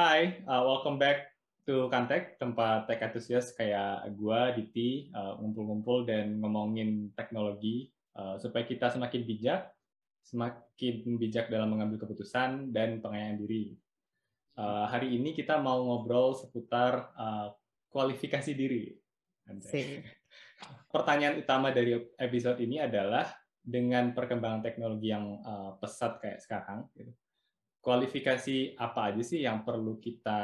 Hi, uh, welcome back to Kantek, tempat tech enthusiast kayak gua, Diti, uh, ngumpul-ngumpul dan ngomongin teknologi uh, supaya kita semakin bijak, semakin bijak dalam mengambil keputusan dan pengayaan diri. Uh, hari ini kita mau ngobrol seputar uh, kualifikasi diri. Pertanyaan utama dari episode ini adalah dengan perkembangan teknologi yang uh, pesat kayak sekarang, gitu, kualifikasi apa aja sih yang perlu kita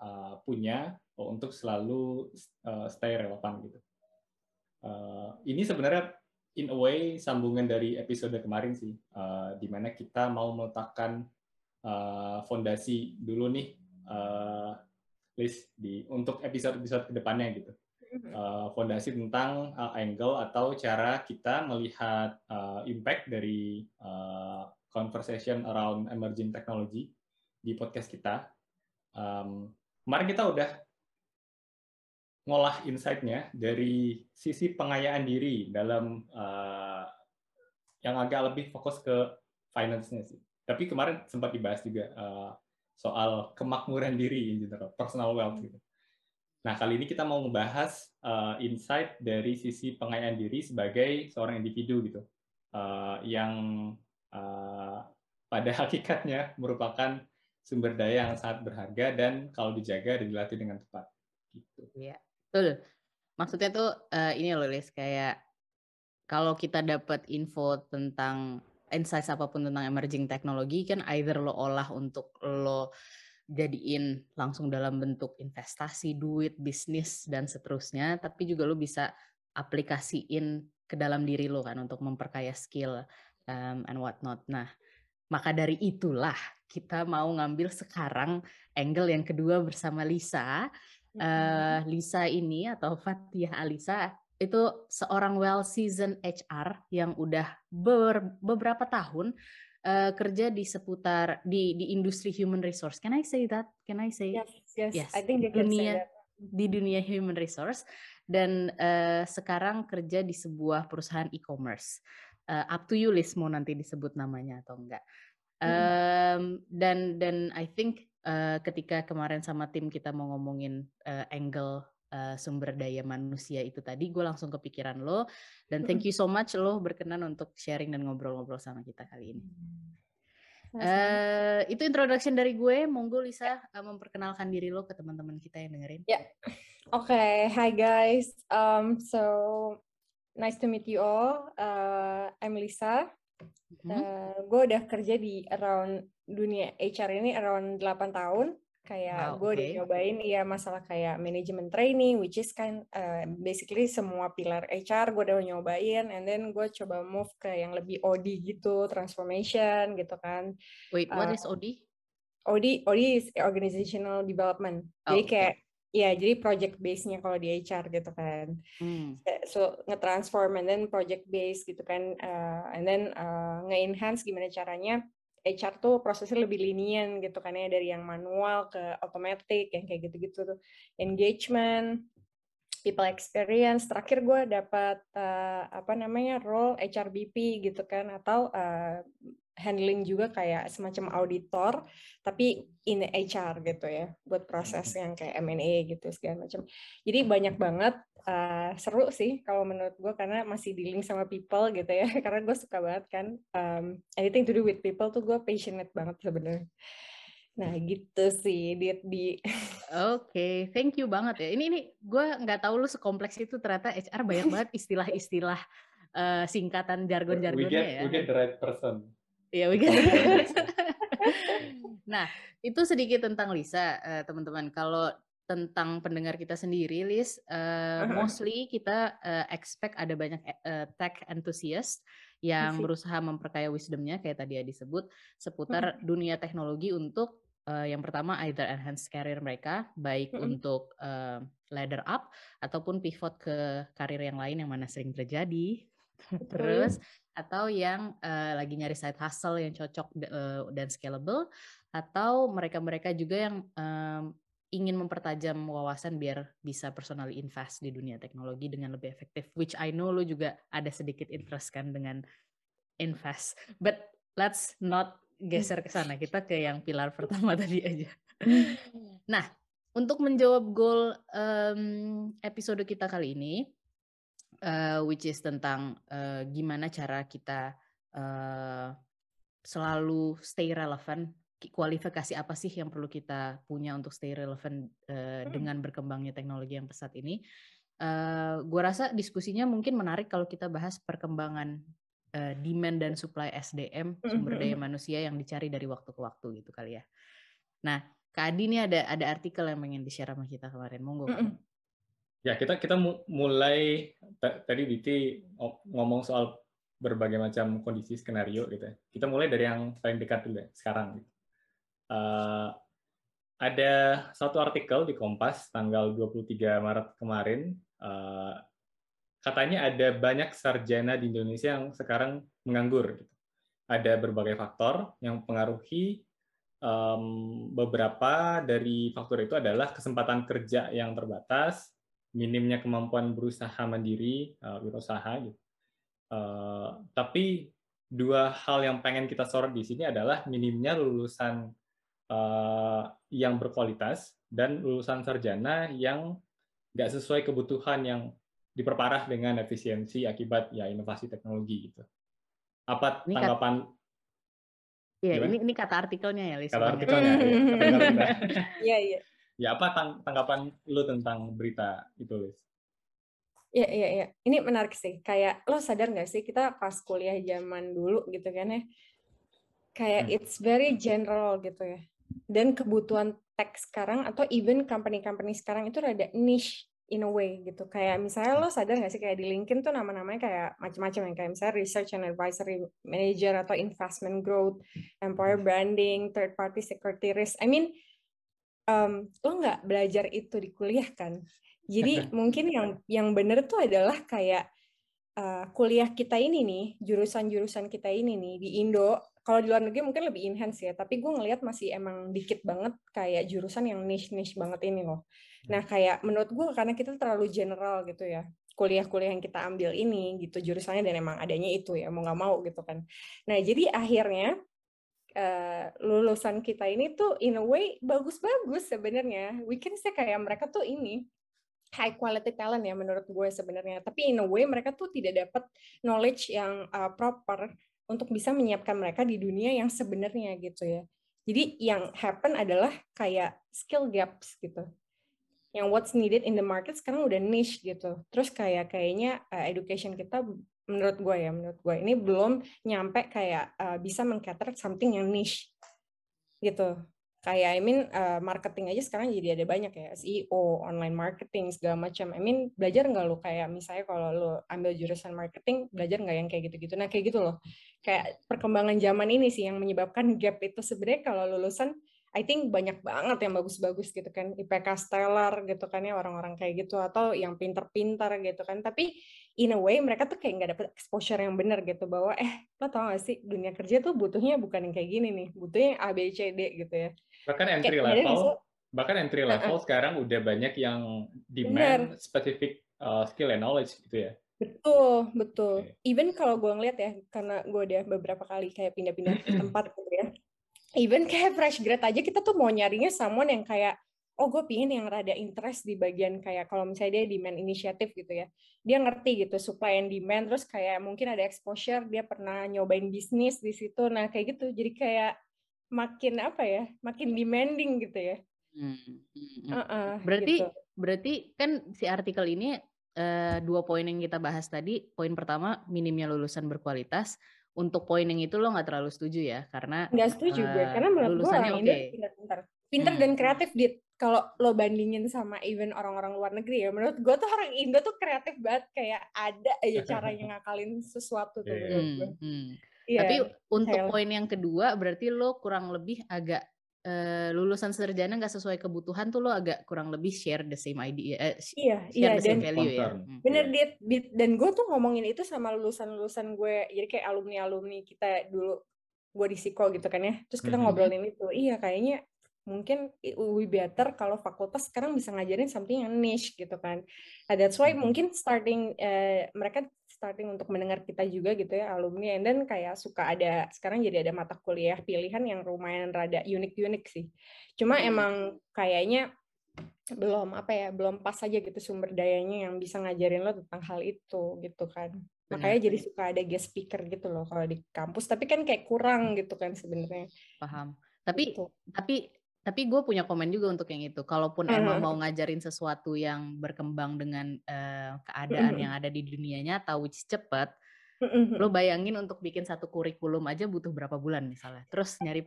uh, punya untuk selalu uh, stay relevan gitu. Uh, ini sebenarnya in a way sambungan dari episode kemarin sih, uh, di mana kita mau meletakkan uh, fondasi dulu nih, uh, list di untuk episode-episode ke depannya gitu uh, fondasi tentang uh, angle atau cara kita melihat uh, impact dari uh, conversation around emerging technology di podcast kita. Um, kemarin kita udah ngolah insight-nya dari sisi pengayaan diri dalam uh, yang agak lebih fokus ke finance-nya sih. Tapi kemarin sempat dibahas juga uh, soal kemakmuran diri general, personal wealth gitu. Nah, kali ini kita mau membahas uh, insight dari sisi pengayaan diri sebagai seorang individu gitu, uh, yang pada hakikatnya merupakan sumber daya yang sangat berharga dan kalau dijaga dan dilatih dengan tepat. Gitu. Iya, betul. Maksudnya tuh uh, ini loh, Lis, kayak kalau kita dapat info tentang insight apa pun tentang emerging teknologi kan either lo olah untuk lo jadiin langsung dalam bentuk investasi, duit, bisnis dan seterusnya, tapi juga lo bisa aplikasiin ke dalam diri lo kan untuk memperkaya skill um, and whatnot. Nah, maka dari itulah kita mau ngambil sekarang angle yang kedua bersama Lisa. Uh, Lisa ini atau Fatia Alisa itu seorang well seasoned HR yang udah ber, beberapa tahun uh, kerja di seputar di di industri human resource. Can I say that? Can I say? Yes, yes. yes. I think they can dunia, say that. Di dunia human resource dan uh, sekarang kerja di sebuah perusahaan e-commerce. Uh, up to you list mau nanti disebut namanya atau enggak. Um, dan dan I think uh, ketika kemarin sama tim kita mau ngomongin uh, angle uh, sumber daya manusia itu tadi, gue langsung kepikiran lo dan thank you so much lo berkenan untuk sharing dan ngobrol-ngobrol sama kita kali ini. Uh, itu introduction dari gue. Monggo Lisa uh, memperkenalkan diri lo ke teman-teman kita yang dengerin. Ya, yeah. oke. Okay. Hi guys. Um, so nice to meet you all. Uh, I'm Lisa. Mm-hmm. Uh, gue udah kerja di around dunia HR ini around 8 tahun kayak wow, gue okay. udah nyobain ya masalah kayak manajemen training which is kan uh, basically semua pilar HR gue udah nyobain and then gue coba move ke yang lebih OD gitu transformation gitu kan wait what uh, is OD OD OD is organizational development oh, jadi kayak okay. Ya, jadi project base-nya kalau di HR gitu kan. Hmm. So, nge-transform and then project base gitu kan. Uh, and then uh, nge-enhance gimana caranya HR tuh prosesnya lebih linian gitu kan ya dari yang manual ke otomatis yang kayak gitu-gitu tuh engagement people experience terakhir gue dapat uh, apa namanya role HRBP gitu kan atau uh, handling juga kayak semacam auditor tapi in HR gitu ya buat proses hmm. yang kayak M&A gitu segala macam jadi banyak banget uh, seru sih kalau menurut gue karena masih dealing sama people gitu ya karena gue suka banget kan um, anything to do with people tuh gue passionate banget sebenarnya Nah gitu sih di di. Oke, okay. thank you banget ya. Ini ini gue nggak tahu lu sekompleks itu ternyata HR banyak banget istilah-istilah uh, singkatan jargon-jargonnya ya. We get the right person. Iya, we get Nah, itu sedikit tentang Lisa, uh, teman-teman. Kalau tentang pendengar kita sendiri, Lis, uh, mostly kita uh, expect ada banyak uh, tech enthusiast yang berusaha memperkaya wisdomnya, kayak tadi ya disebut, seputar dunia teknologi untuk uh, yang pertama either enhance career mereka, baik untuk uh, ladder up ataupun pivot ke karir yang lain yang mana sering terjadi. Terus atau yang uh, lagi nyari side hustle yang cocok uh, dan scalable atau mereka-mereka juga yang um, ingin mempertajam wawasan biar bisa personally invest di dunia teknologi dengan lebih efektif which I know lo juga ada sedikit interest kan dengan invest. But let's not geser ke sana kita ke yang pilar pertama tadi aja. Nah, untuk menjawab goal um, episode kita kali ini, uh, which is tentang uh, gimana cara kita uh, selalu stay relevant, kualifikasi apa sih yang perlu kita punya untuk stay relevant uh, dengan berkembangnya teknologi yang pesat ini. Uh, gue rasa diskusinya mungkin menarik kalau kita bahas perkembangan uh, demand dan supply SDM sumber daya manusia yang dicari dari waktu ke waktu gitu kali ya. Nah, Kak Adi ini ada ada artikel yang pengen di-share sama kita kemarin. Monggo. Mm -mm. Ya, kita kita mulai tadi Diti ngomong soal berbagai macam kondisi skenario gitu. Ya. Kita mulai dari yang paling dekat dulu ya, sekarang. Uh, ada satu artikel di Kompas tanggal 23 Maret kemarin. Uh, katanya ada banyak sarjana di Indonesia yang sekarang menganggur. Gitu. Ada berbagai faktor yang mempengaruhi um, beberapa dari faktor itu adalah kesempatan kerja yang terbatas, minimnya kemampuan berusaha mandiri, uh, berusaha gitu. Uh, tapi dua hal yang pengen kita sorot di sini adalah minimnya lulusan uh, yang berkualitas dan lulusan sarjana yang nggak sesuai kebutuhan yang diperparah dengan efisiensi akibat ya inovasi teknologi gitu. Apa tanggapan? Iya, ini ini kata artikelnya ya, Lisa. Kata artikelnya. Iya, iya. Ya apa tang tanggapan lu tentang berita itu, Lis? Iya, iya, iya. Ini menarik sih. Kayak lo sadar nggak sih kita pas kuliah zaman dulu gitu kan ya. Kayak hmm. it's very general gitu ya. Dan kebutuhan tech sekarang atau even company-company sekarang itu rada niche in a way gitu. Kayak misalnya lo sadar nggak sih kayak di LinkedIn tuh nama-namanya kayak macam-macam yang kayak misalnya research and advisory manager atau investment growth, employer branding, third party security risk. I mean um, lo nggak belajar itu di kuliah kan? Jadi mungkin yang yang benar tuh adalah kayak uh, kuliah kita ini nih jurusan-jurusan kita ini nih di Indo. Kalau di luar negeri mungkin lebih enhance ya tapi gue ngelihat masih emang dikit banget kayak jurusan yang niche-niche banget ini loh. Nah kayak menurut gue karena kita terlalu general gitu ya kuliah-kuliah yang kita ambil ini gitu jurusannya dan emang adanya itu ya mau nggak mau gitu kan. Nah jadi akhirnya uh, lulusan kita ini tuh in a way bagus-bagus sebenarnya. We can say kayak mereka tuh ini high quality talent ya menurut gue sebenarnya. Tapi in a way mereka tuh tidak dapat knowledge yang uh, proper untuk bisa menyiapkan mereka di dunia yang sebenarnya gitu ya. Jadi yang happen adalah kayak skill gaps gitu. Yang what's needed in the market sekarang udah niche gitu. Terus kayak kayaknya uh, education kita menurut gue ya menurut gue ini belum nyampe kayak uh, bisa mengcater something yang niche gitu. Kayak I mean uh, marketing aja sekarang jadi ada banyak ya SEO online marketing segala macam. I mean belajar nggak lo kayak misalnya kalau lo ambil jurusan marketing belajar nggak yang kayak gitu-gitu? Nah kayak gitu loh. Kayak perkembangan zaman ini sih yang menyebabkan gap itu. Sebenarnya kalau lulusan I think banyak banget yang bagus-bagus gitu kan. IPK stellar gitu kan ya orang-orang kayak gitu. Atau yang pinter-pinter gitu kan. Tapi in a way mereka tuh kayak nggak dapet exposure yang benar gitu bahwa eh lo tau gak sih dunia kerja tuh butuhnya bukan yang kayak gini nih butuhnya A B C D gitu ya bahkan entry kayak, level bahkan entry level uh -uh. sekarang udah banyak yang demand Bener. specific uh, skill and knowledge gitu ya Betul, betul. Okay. Even kalau gue ngeliat ya, karena gue udah beberapa kali kayak pindah-pindah tempat gitu ya, even kayak fresh grad aja kita tuh mau nyarinya someone yang kayak oh gue pingin yang rada interest di bagian kayak kalau misalnya dia demand inisiatif gitu ya dia ngerti gitu supply and demand terus kayak mungkin ada exposure dia pernah nyobain bisnis di situ. Nah kayak gitu. Jadi kayak makin apa ya makin demanding gitu ya. Hmm. Uh -uh, berarti gitu. berarti kan si artikel ini uh, dua poin yang kita bahas tadi. Poin pertama minimnya lulusan berkualitas. Untuk poin yang itu lo nggak terlalu setuju ya? Karena nggak setuju uh, gue karena menurut gue orang okay. Indo pintar pintar. Hmm. dan kreatif dit kalau lo bandingin sama even orang-orang luar negeri ya menurut gue tuh orang Indo tuh kreatif banget kayak ada aja caranya ngakalin sesuatu tuh menurut gue. Hmm, hmm. Yeah, Tapi untuk poin yang kedua berarti lo kurang lebih agak uh, lulusan sarjana nggak sesuai kebutuhan tuh lo agak kurang lebih share the same idea eh, iya iya dan value ya hmm. bener iya. dit, dan gue tuh ngomongin itu sama lulusan lulusan gue jadi kayak alumni alumni kita dulu gue di psiko gitu kan ya terus kita mm -hmm. ngobrolin itu iya kayaknya mungkin we better kalau fakultas sekarang bisa ngajarin something yang niche gitu kan. Nah, that's why mungkin starting uh, mereka starting untuk mendengar kita juga gitu ya alumni. And then kayak suka ada sekarang jadi ada mata kuliah pilihan yang lumayan rada unik-unik sih. Cuma hmm. emang kayaknya belum apa ya belum pas aja gitu sumber dayanya yang bisa ngajarin lo tentang hal itu gitu kan. Makanya jadi suka ada guest speaker gitu loh kalau di kampus. Tapi kan kayak kurang gitu kan sebenarnya. Paham. Tapi gitu. tapi tapi gue punya komen juga untuk yang itu. Kalaupun uh emang mau ngajarin sesuatu yang berkembang dengan uh, keadaan uh -huh. yang ada di dunia nyata, which cepet, uh -huh. lo bayangin untuk bikin satu kurikulum aja butuh berapa bulan misalnya. Terus nyari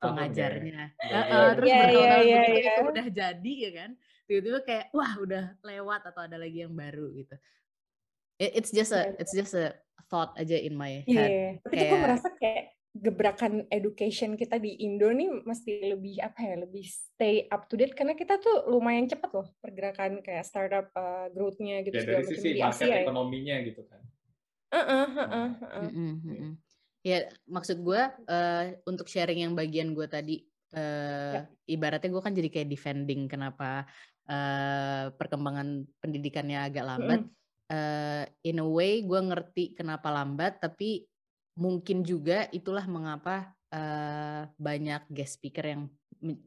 pengajarnya, oh, uh, uh, terus yeah, yeah, yeah, yeah. itu udah jadi ya kan. Tiba-tiba kayak wah udah lewat atau ada lagi yang baru gitu. It's just a it's just a thought aja in my iya, head. Yeah. Tapi kayak, gue merasa kayak gebrakan education kita di Indo nih mesti lebih apa ya lebih stay up to date karena kita tuh lumayan cepat loh pergerakan kayak startup uh, growth-nya gitu ya, dari sisi market Asia, ekonominya ya. gitu kan. Uh -uh, uh -uh, uh -uh. Mm -hmm. Ya maksud gue uh, untuk sharing yang bagian gue tadi uh, ya. ibaratnya gue kan jadi kayak defending kenapa uh, perkembangan pendidikannya agak lambat. Mm. Uh, in a way gue ngerti kenapa lambat tapi mungkin juga itulah mengapa uh, banyak guest speaker yang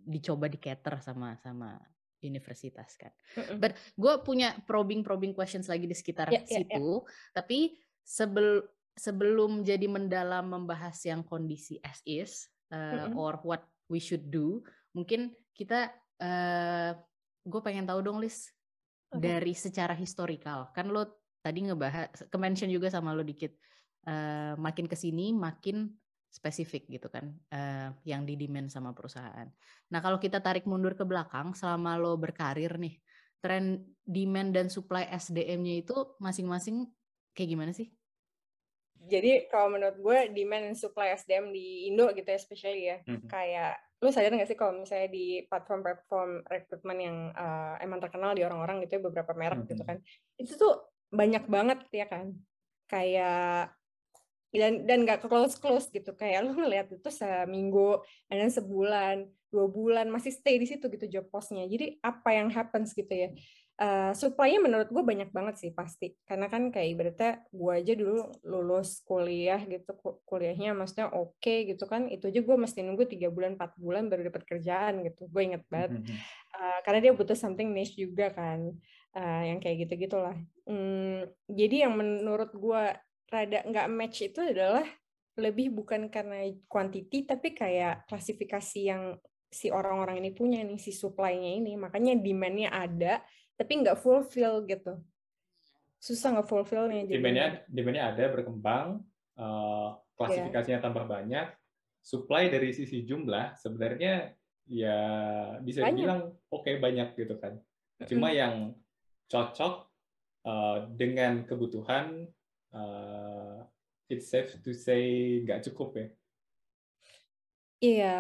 dicoba di cater sama sama universitas kan. Mm-hmm. But gue punya probing probing questions lagi di sekitar yeah, situ. Yeah, yeah. Tapi sebel sebelum jadi mendalam membahas yang kondisi as is uh, mm-hmm. or what we should do, mungkin kita uh, gue pengen tahu dong Lis okay. dari secara historikal. Kan lo tadi ngebahas, ke mention juga sama lo dikit uh, makin ke sini makin spesifik gitu kan uh, yang di demand sama perusahaan. Nah kalau kita tarik mundur ke belakang selama lo berkarir nih tren demand dan supply SDM-nya itu masing-masing kayak gimana sih? Jadi kalau menurut gue demand dan supply SDM di Indo gitu ya, especially ya, hmm. kayak lu sadar nggak sih kalau misalnya di platform-platform rekrutmen yang uh, emang terkenal di orang-orang gitu ya beberapa merek hmm. gitu kan, itu tuh banyak banget ya kan, kayak dan dan nggak close close gitu. Kayak lu ngeliat itu seminggu dan sebulan dua bulan masih stay di situ gitu job postnya. Jadi apa yang happens gitu ya? Uh, supply-nya menurut gue banyak banget sih pasti. Karena kan kayak ibaratnya gue aja dulu lulus kuliah gitu kuliahnya maksudnya oke okay, gitu kan. Itu aja gue mesti nunggu tiga bulan empat bulan baru dapat kerjaan gitu. Gue inget banget. Uh, karena dia butuh something niche juga kan. Uh, yang kayak gitu gitulah hmm, jadi yang menurut gue rada nggak match itu adalah lebih bukan karena quantity tapi kayak klasifikasi yang si orang-orang ini punya nih si supply-nya ini makanya demand-nya ada tapi nggak fulfill gitu susah nggak fulfillnya demand-nya demand-nya ada berkembang uh, klasifikasinya yeah. tambah banyak supply dari sisi jumlah sebenarnya ya bisa banyak. dibilang oke okay, banyak gitu kan cuma mm. yang cocok uh, dengan kebutuhan uh, it's safe to say nggak cukup ya. Iya,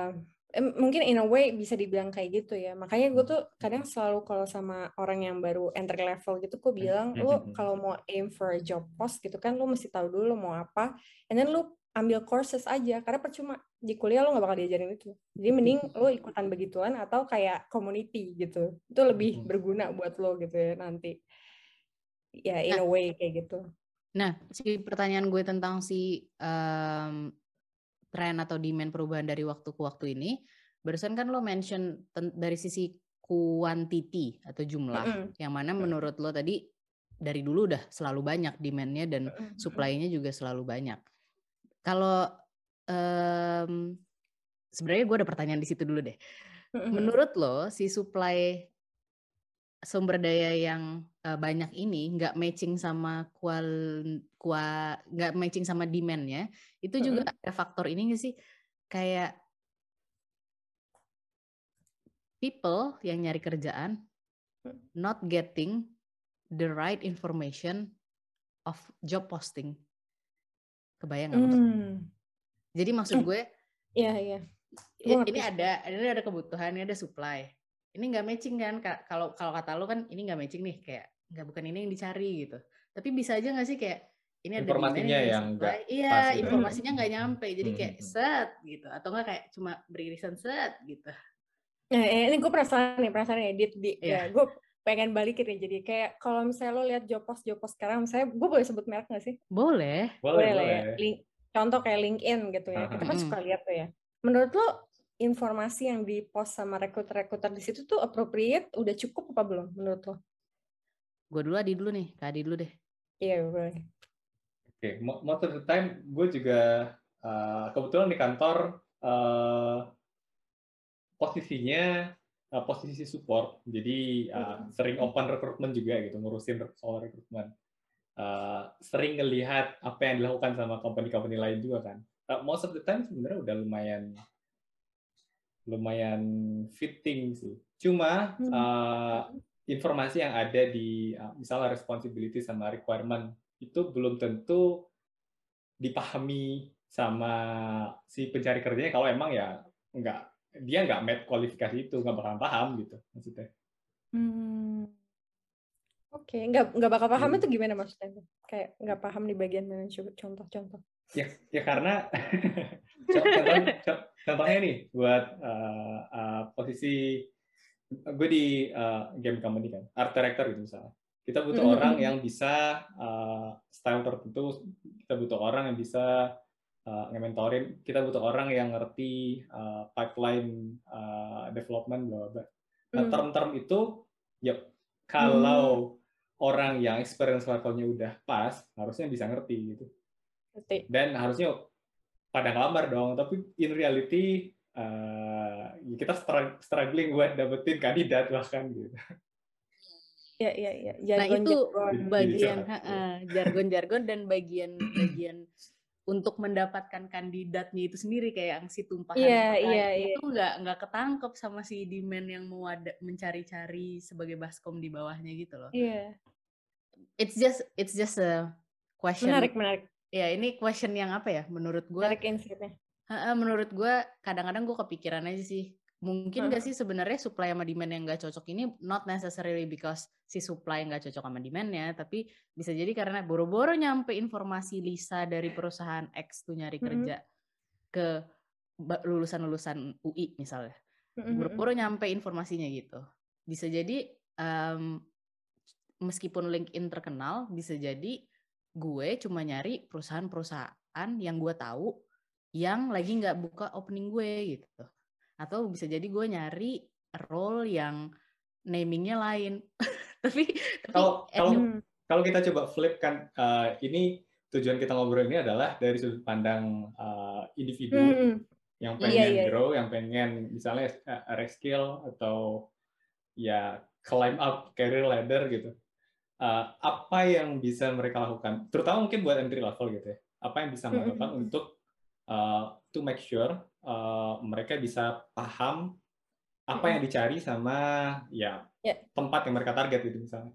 mungkin in a way bisa dibilang kayak gitu ya. Makanya gue tuh kadang selalu kalau sama orang yang baru entry level gitu, gue bilang, lu kalau mau aim for a job post gitu kan, lu mesti tahu dulu mau apa, and then lu ambil courses aja, karena percuma di kuliah lu nggak bakal diajarin itu. Jadi mending lu ikutan begituan atau kayak community gitu, itu lebih berguna buat lo gitu ya nanti. Ya in nah a way kayak gitu. Nah, si pertanyaan gue tentang si um, tren atau demand perubahan dari waktu ke waktu ini, barusan kan lo mention dari sisi quantity atau jumlah, mm -hmm. yang mana menurut lo tadi dari dulu udah selalu banyak demandnya dan supply-nya juga selalu banyak. Kalau um, sebenarnya gue ada pertanyaan di situ dulu deh. Menurut lo si supply sumber daya yang uh, banyak ini nggak matching sama kual kual nggak matching sama demandnya itu juga mm -hmm. ada faktor ini nggak sih? Kayak people yang nyari kerjaan not getting the right information of job posting. Kebayang nggak mm. jadi maksud gue Iya, iya. Ini ada, ini ada kebutuhan, ini ada supply ini nggak matching kan kalau kalau kata lo kan ini nggak matching nih kayak nggak bukan ini yang dicari gitu. Tapi bisa aja nggak sih kayak ini ada informasinya yang enggak iya gitu. informasinya nggak nyampe. Jadi kayak hmm. set gitu. Atau enggak kayak cuma beririsan set gitu. Nah ini gue perasaan nih perasaan ya di, yeah. ya gue pengen balikin ya jadi kayak kalau misalnya lo lihat job post sekarang misalnya gue boleh sebut merek gak sih? Boleh. Boleh, boleh. lah ya. Link, contoh kayak LinkedIn gitu ya. Kita kan suka lihat tuh ya. Menurut lo informasi yang di post sama rekruter-rekruter di situ tuh appropriate udah cukup apa belum menurut lo gue dulu adi dulu nih kak adi dulu deh iya yeah, boleh oke okay. most of the time gue juga uh, kebetulan di kantor uh, posisinya uh, posisi support. Jadi uh, sering open recruitment juga gitu, ngurusin soal recruitment. Uh, sering ngelihat apa yang dilakukan sama company-company lain juga kan. Uh, most of the time sebenarnya udah lumayan lumayan fitting sih. Cuma uh, informasi yang ada di uh, misalnya responsibility sama requirement itu belum tentu dipahami sama si pencari kerjanya kalau emang ya nggak dia nggak met kualifikasi itu nggak bakal paham gitu maksudnya. Hmm. Oke, okay. nggak nggak bakal paham hmm. itu gimana maksudnya? Kayak nggak paham di bagian mana contoh-contoh? Ya, ya karena contohnya nih buat uh, uh, posisi gue di uh, game company kan, art director gitu misalnya. Kita butuh mm -hmm. orang yang bisa uh, style tertentu, kita butuh orang yang bisa uh, nge-mentorin kita butuh orang yang ngerti uh, pipeline uh, development bla bla nah hmm. term-term itu ya kalau hmm. orang yang experience levelnya udah pas harusnya bisa ngerti gitu dan harusnya pada gambar dong tapi in reality uh, kita struggling buat dapetin kandidat bahkan gitu Ya, ya, ya. Jargon, nah itu jargon. bagian jargon-jargon dan bagian-bagian untuk mendapatkan kandidatnya itu sendiri kayak yang si tumpahan yeah, yeah, itu yeah. nggak nggak ketangkep sama si demand yang mau ada mencari-cari sebagai baskom di bawahnya gitu loh. Iya. Yeah. It's just it's just a question. Menarik menarik. Ya ini question yang apa ya menurut gue? Insightnya. Menurut gue kadang-kadang gue kepikiran aja sih mungkin hmm. gak sih sebenarnya supply sama demand yang gak cocok ini not necessarily because si supply yang gak cocok sama demandnya tapi bisa jadi karena boro-boro nyampe informasi Lisa dari perusahaan X tuh nyari kerja hmm. ke lulusan-lulusan UI misalnya hmm. boro-boro nyampe informasinya gitu bisa jadi um, meskipun LinkedIn terkenal bisa jadi gue cuma nyari perusahaan-perusahaan yang gue tahu yang lagi nggak buka opening gue gitu atau bisa jadi gue nyari role yang namingnya lain tapi kalau kalau kalau kita coba flip kan uh, ini tujuan kita ngobrol ini adalah dari sudut pandang uh, individu hmm. yang iya, pengen yeah, yeah. grow yang pengen misalnya uh, reskill atau ya climb up career ladder gitu uh, apa yang bisa mereka lakukan terutama mungkin buat entry level gitu ya apa yang bisa mereka lakukan untuk uh, to make sure uh, mereka bisa paham apa yang dicari sama ya, ya. tempat yang mereka target gitu misalnya.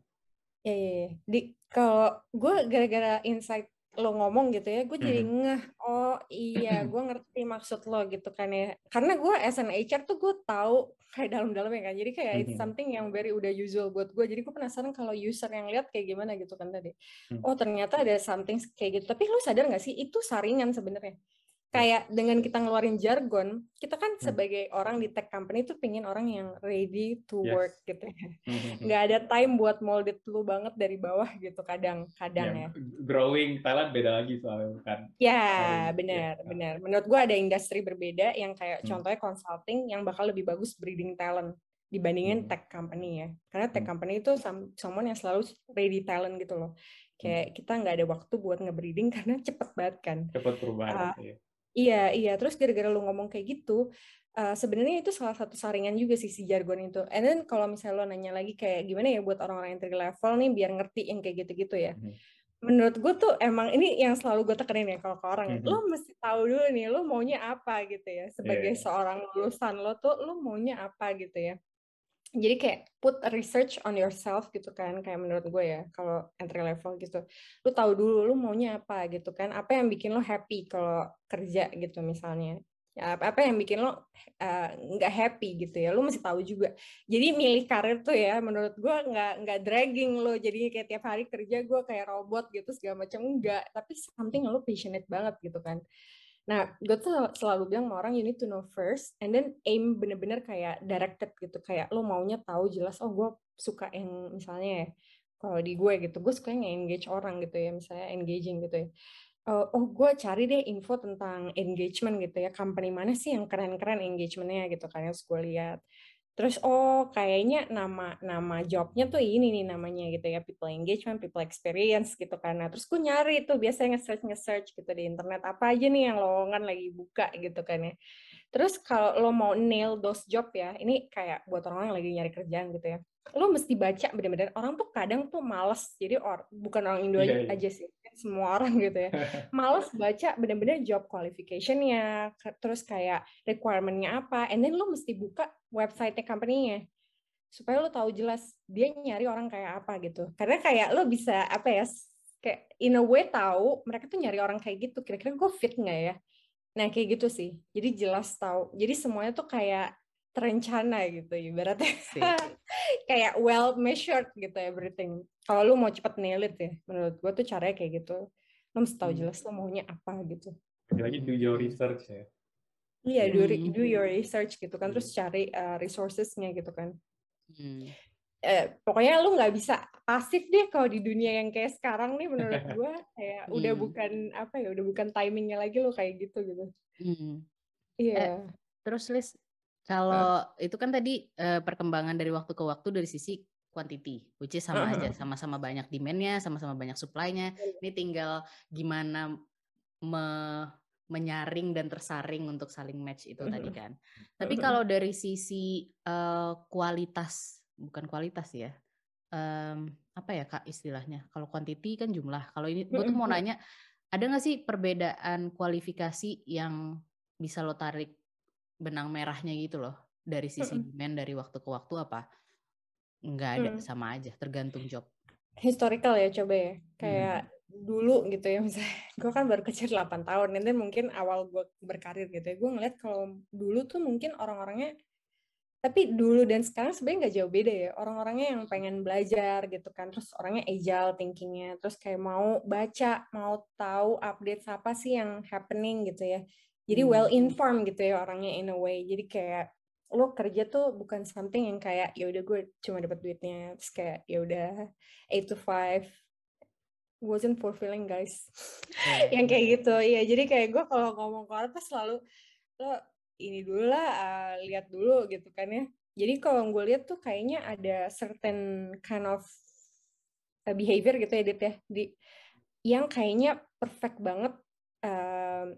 Ya, ya, ya. Di kalau gue gara-gara insight lo ngomong gitu ya, gue jadi mm-hmm. ngeh, oh iya, gue ngerti maksud lo gitu kan ya. Karena gue as an HR tuh gue tahu kayak dalam-dalamnya kan. Jadi kayak it's something yang very udah usual buat gue. Jadi gue penasaran kalau user yang lihat kayak gimana gitu kan tadi. Mm. Oh ternyata ada something kayak gitu. Tapi lo sadar gak sih itu saringan sebenarnya? Kayak dengan kita ngeluarin jargon, kita kan hmm. sebagai orang di tech company itu pingin orang yang ready to yes. work gitu ya. Hmm, hmm, Nggak ada time buat molded lu banget dari bawah gitu kadang-kadang yeah. ya. Growing talent beda lagi soalnya kan. Ya, benar, yeah. benar. Menurut gua ada industri berbeda yang kayak hmm. contohnya consulting yang bakal lebih bagus breeding talent dibandingin hmm. tech company ya. Karena tech company itu someone yang selalu ready talent gitu loh. Kayak kita nggak ada waktu buat ngebreeding karena cepet banget kan. Cepet perubahan. Uh, ya Iya, iya. Terus gara-gara lu ngomong kayak gitu, uh, sebenarnya itu salah satu saringan juga sih si jargon itu. And then kalau misalnya lo nanya lagi kayak gimana ya buat orang-orang entry level nih biar ngerti yang kayak gitu-gitu ya. Mm -hmm. Menurut gue tuh emang ini yang selalu gue tekenin ya kalau ke orang, mm -hmm. lo mesti tahu dulu nih lo maunya apa gitu ya. Sebagai yeah. seorang lulusan lo tuh lo maunya apa gitu ya jadi kayak put research on yourself gitu kan kayak menurut gue ya kalau entry level gitu. Lu tahu dulu lu maunya apa gitu kan apa yang bikin lo happy kalau kerja gitu misalnya. Ya apa, yang bikin lo eh, nggak uh, happy gitu ya lo mesti tahu juga. Jadi milih karir tuh ya menurut gue nggak nggak dragging lo. Jadi kayak tiap hari kerja gue kayak robot gitu segala macam enggak tapi something lo passionate banget gitu kan Nah, gue tuh selalu bilang sama orang you need to know first and then aim bener-bener kayak directed gitu. Kayak lo maunya tahu jelas, oh gue suka yang misalnya ya, kalau di gue gitu, gue suka yang engage orang gitu ya, misalnya engaging gitu ya. Uh, oh gue cari deh info tentang engagement gitu ya, company mana sih yang keren-keren engagementnya gitu kan, yang gue lihat. Terus oh kayaknya nama nama jobnya tuh ini nih namanya gitu ya people engagement, people experience gitu. Nah terus gue nyari tuh biasanya nge-search nge-search gitu di internet apa aja nih yang lowongan lagi buka gitu kan ya. Terus kalau lo mau nail those job ya, ini kayak buat orang yang lagi nyari kerjaan gitu ya. Lo mesti baca bener-bener. Orang tuh kadang tuh males. Jadi or, bukan orang Indo yeah, yeah. aja sih semua orang gitu ya males baca bener-bener job qualification-nya terus kayak requirement-nya apa and then lo mesti buka website company-nya supaya lo tahu jelas dia nyari orang kayak apa gitu karena kayak lo bisa apa ya kayak in a way tahu mereka tuh nyari orang kayak gitu kira-kira gue fit nggak ya nah kayak gitu sih. Jadi jelas tahu jadi semuanya tuh kayak terencana gitu ibaratnya. Kayak well measured gitu everything. Kalau lu mau cepet nail it ya menurut gue tuh caranya kayak gitu. Lu mesti tahu hmm. jelas lu maunya apa gitu. Lagi do your research ya. Iya do, hmm. do your research gitu kan. Terus cari uh, resourcesnya gitu kan. Hmm. Eh, pokoknya lu nggak bisa pasif deh kalau di dunia yang kayak sekarang nih menurut gue kayak hmm. udah bukan apa ya udah bukan timingnya lagi lo kayak gitu gitu hmm. iya yeah. eh, terus Liz kalau uh. itu kan tadi uh, perkembangan dari waktu ke waktu dari sisi quantity, which is sama uh. aja, sama-sama banyak demand-nya, sama-sama banyak supply-nya. Ini tinggal gimana me menyaring dan tersaring untuk saling match itu tadi kan. Tapi kalau dari sisi uh, kualitas, bukan kualitas ya, um, apa ya kak istilahnya? Kalau quantity kan jumlah. Kalau ini gue tuh mau nanya, ada nggak sih perbedaan kualifikasi yang bisa lo tarik benang merahnya gitu loh? Dari sisi demand dari waktu ke waktu apa? Nggak ada mm. sama aja tergantung job. Historical ya coba ya. Kayak mm. dulu gitu ya misalnya. Gue kan baru kecil 8 tahun nanti mungkin awal gue berkarir gitu ya. Gue ngeliat kalau dulu tuh mungkin orang-orangnya tapi dulu dan sekarang sebenarnya nggak jauh beda ya. Orang-orangnya yang pengen belajar gitu kan terus orangnya agile thinkingnya terus kayak mau baca mau tahu update apa sih yang happening gitu ya. Jadi hmm. well informed gitu ya orangnya in a way. Jadi kayak lo kerja tuh bukan something yang kayak ya udah gue cuma dapat duitnya. Terus kayak ya udah eight to five wasn't fulfilling guys. Hmm. yang kayak gitu. Ya jadi kayak gue kalau ngomong ke orang tuh selalu lo ini dulu lah uh, lihat dulu gitu kan ya jadi kalau gue lihat tuh kayaknya ada certain kind of uh, behavior gitu ya Dit ya di yang kayaknya perfect banget uh,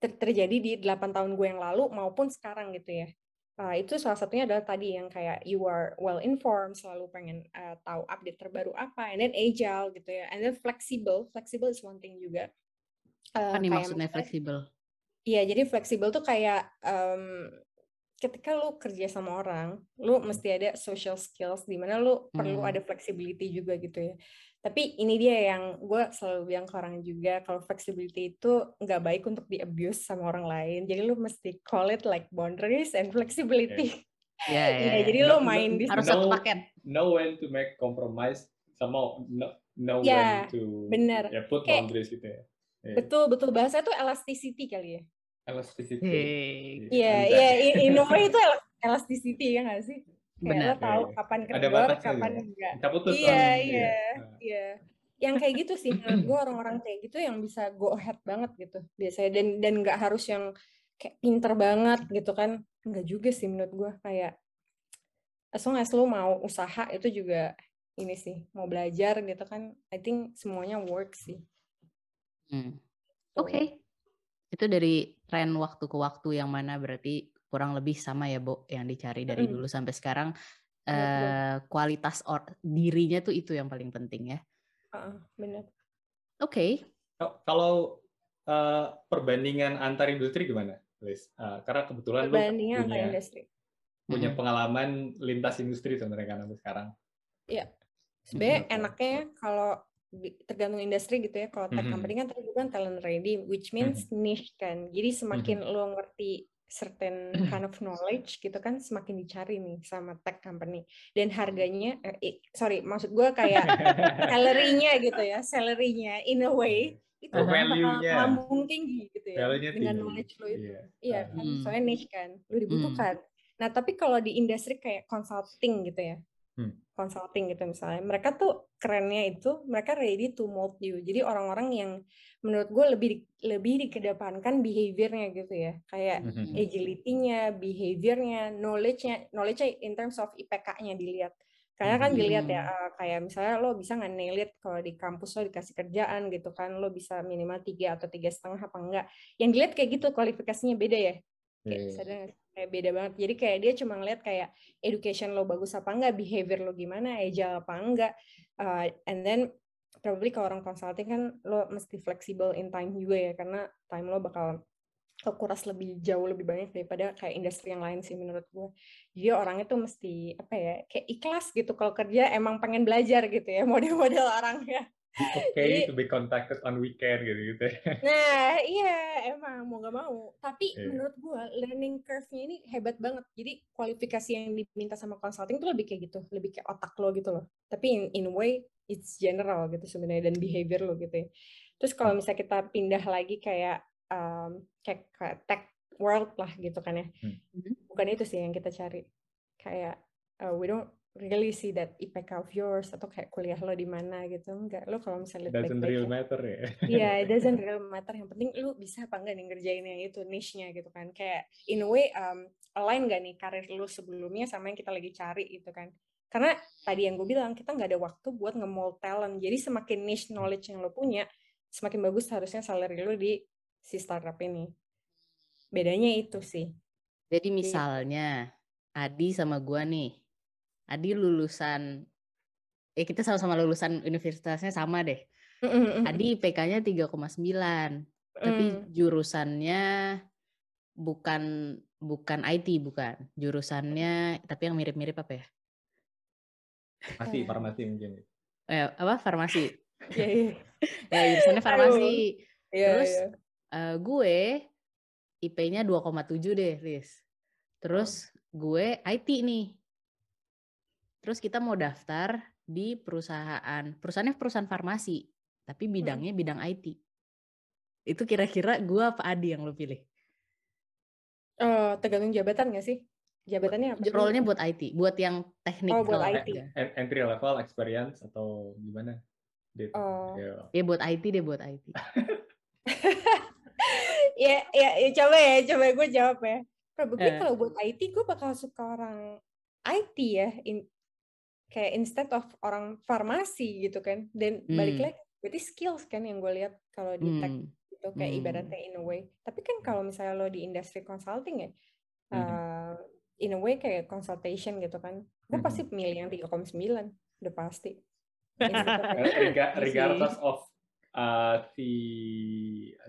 ter terjadi di 8 tahun gue yang lalu maupun sekarang gitu ya. Uh, itu salah satunya adalah tadi yang kayak you are well informed, selalu pengen uh, tahu update terbaru apa, and then agile gitu ya, and then flexible. Flexible is one thing juga. Uh, apa nih maksudnya fleksibel? Iya, jadi fleksibel tuh kayak um, ketika lu kerja sama orang, lu mesti ada social skills di mana lu perlu hmm. ada flexibility juga gitu ya tapi ini dia yang gue selalu bilang ke orang juga kalau flexibility itu nggak baik untuk di abuse sama orang lain jadi lu mesti call it like boundaries and flexibility yeah. yeah, yeah, yeah. jadi no, lu main di harus satu paket know when to make compromise sama know, know yeah, when to bener. ya put Kayak, boundaries gitu ya yeah. betul betul bahasa itu elasticity kali ya elasticity iya iya in a way itu elasticity ya nggak sih Benar. lo tahu kapan kendor, kapan juga. enggak. Kita putus iya, iya, iya, iya. Yang kayak gitu sih menurut gue orang-orang kayak gitu yang bisa go ahead banget gitu biasanya dan dan nggak harus yang kayak pinter banget gitu kan nggak juga sih menurut gue kayak as long as lo mau usaha itu juga ini sih mau belajar gitu kan I think semuanya work sih. Hmm. Oke. Okay. Itu dari tren waktu ke waktu yang mana berarti kurang lebih sama ya, Bo, yang dicari dari mm. dulu sampai sekarang. Uh, kualitas or dirinya tuh itu yang paling penting ya. Uh, benar. Oke. Okay. Kalau uh, perbandingan antar industri gimana, Liz? Uh, karena kebetulan lu punya, industri. punya hmm. pengalaman lintas industri sebenarnya kan sampai sekarang. Iya. Sebenarnya enaknya kalau tergantung industri gitu ya. Kalau tech -hmm. company kan tadi bukan talent ready, which means mm -hmm. niche kan. Jadi semakin mm -hmm. lo ngerti certain kind of knowledge gitu kan semakin dicari nih sama tech company dan harganya eh, sorry maksud gue kayak salary-nya gitu ya salary-nya in a way itu uh, bakal lambung tinggi gitu ya dengan tinggi. knowledge lo itu yeah. iya kan hmm. soalnya niche kan lo dibutuhkan hmm. nah tapi kalau di industri kayak consulting gitu ya hmm. consulting gitu misalnya. Mereka tuh kerennya itu mereka ready to mold you. Jadi orang-orang yang menurut gue lebih lebih dikedepankan behaviornya gitu ya. Kayak mm-hmm. agility-nya behaviornya knowledge-nya knowledge-nya in terms of IPK-nya dilihat. Karena kan dilihat ya uh, kayak misalnya lo bisa nggak nelit kalau di kampus lo dikasih kerjaan gitu kan lo bisa minimal tiga atau tiga setengah apa enggak. Yang dilihat kayak gitu kualifikasinya beda ya. Kayak yeah. sadar kayak beda banget jadi kayak dia cuma ngeliat kayak education lo bagus apa enggak behavior lo gimana agile apa enggak uh, and then probably kalau orang consulting kan lo mesti flexible in time juga ya karena time lo bakal kekuras lebih jauh lebih banyak daripada kayak industri yang lain sih menurut gue. Jadi orangnya tuh mesti apa ya kayak ikhlas gitu kalau kerja emang pengen belajar gitu ya model-model orangnya. Oke okay to be contacted on weekend gitu gitu. Nah iya emang mau gak mau. Tapi yeah. menurut gue learning curve-nya ini hebat banget. Jadi kualifikasi yang diminta sama consulting tuh lebih kayak gitu, lebih kayak otak lo gitu loh. Tapi in, in way it's general gitu sebenarnya dan behavior lo gitu ya. Terus kalau hmm. misalnya kita pindah lagi kayak um, kayak, tech world lah gitu kan ya. Hmm. Bukan itu sih yang kita cari. Kayak uh, we don't really see that IPK of yours atau kayak kuliah lo di mana gitu. Enggak lo kalau misalnya doesn't back real matter ya. Iya yeah, it doesn't real matter. Yang penting lo bisa apa enggak nih ngerjain yang itu niche-nya gitu kan. Kayak in a way um, align gak nih karir lo sebelumnya sama yang kita lagi cari gitu kan. Karena tadi yang gue bilang kita nggak ada waktu buat nge talent. Jadi semakin niche knowledge yang lo punya semakin bagus harusnya salary lo di si startup ini. Bedanya itu sih. Jadi misalnya Adi sama gua nih. Adi lulusan eh kita sama-sama lulusan universitasnya sama deh. Adi IPK-nya 3,9. Tapi mm. jurusannya bukan bukan IT bukan. Jurusannya tapi yang mirip-mirip apa ya? Farmasi, farmasi mungkin. Eh, apa? Farmasi. Iya, iya. ya, jurusannya farmasi. Iya, Terus yeah uh, gue IP-nya 2,7 deh, Riz. Terus gue IT nih. Terus kita mau daftar di perusahaan, perusahaannya perusahaan farmasi, tapi hmm. bidangnya hmm. bidang IT. Itu kira-kira gue apa Adi yang lo pilih? Uh, tergantung jabatan gak sih? Jabatannya apa? Role-nya buat IT, buat yang teknik. Oh, buat IT. Entry level experience atau gimana? Oh. Ya buat IT deh, buat IT. ya, ya, ya coba ya, coba gue jawab ya. Probably uh. kalau buat IT gue bakal suka orang IT ya, in, kayak instead of orang farmasi gitu kan. Dan hmm. balik lagi, berarti skills kan yang gue lihat kalau di tech hmm. itu kayak hmm. ibaratnya in a way. Tapi kan kalau misalnya lo di industri consulting ya, hmm. uh, in a way kayak consultation gitu kan, gue hmm. pasti milih yang 3,9 udah pasti. regardless of uh, si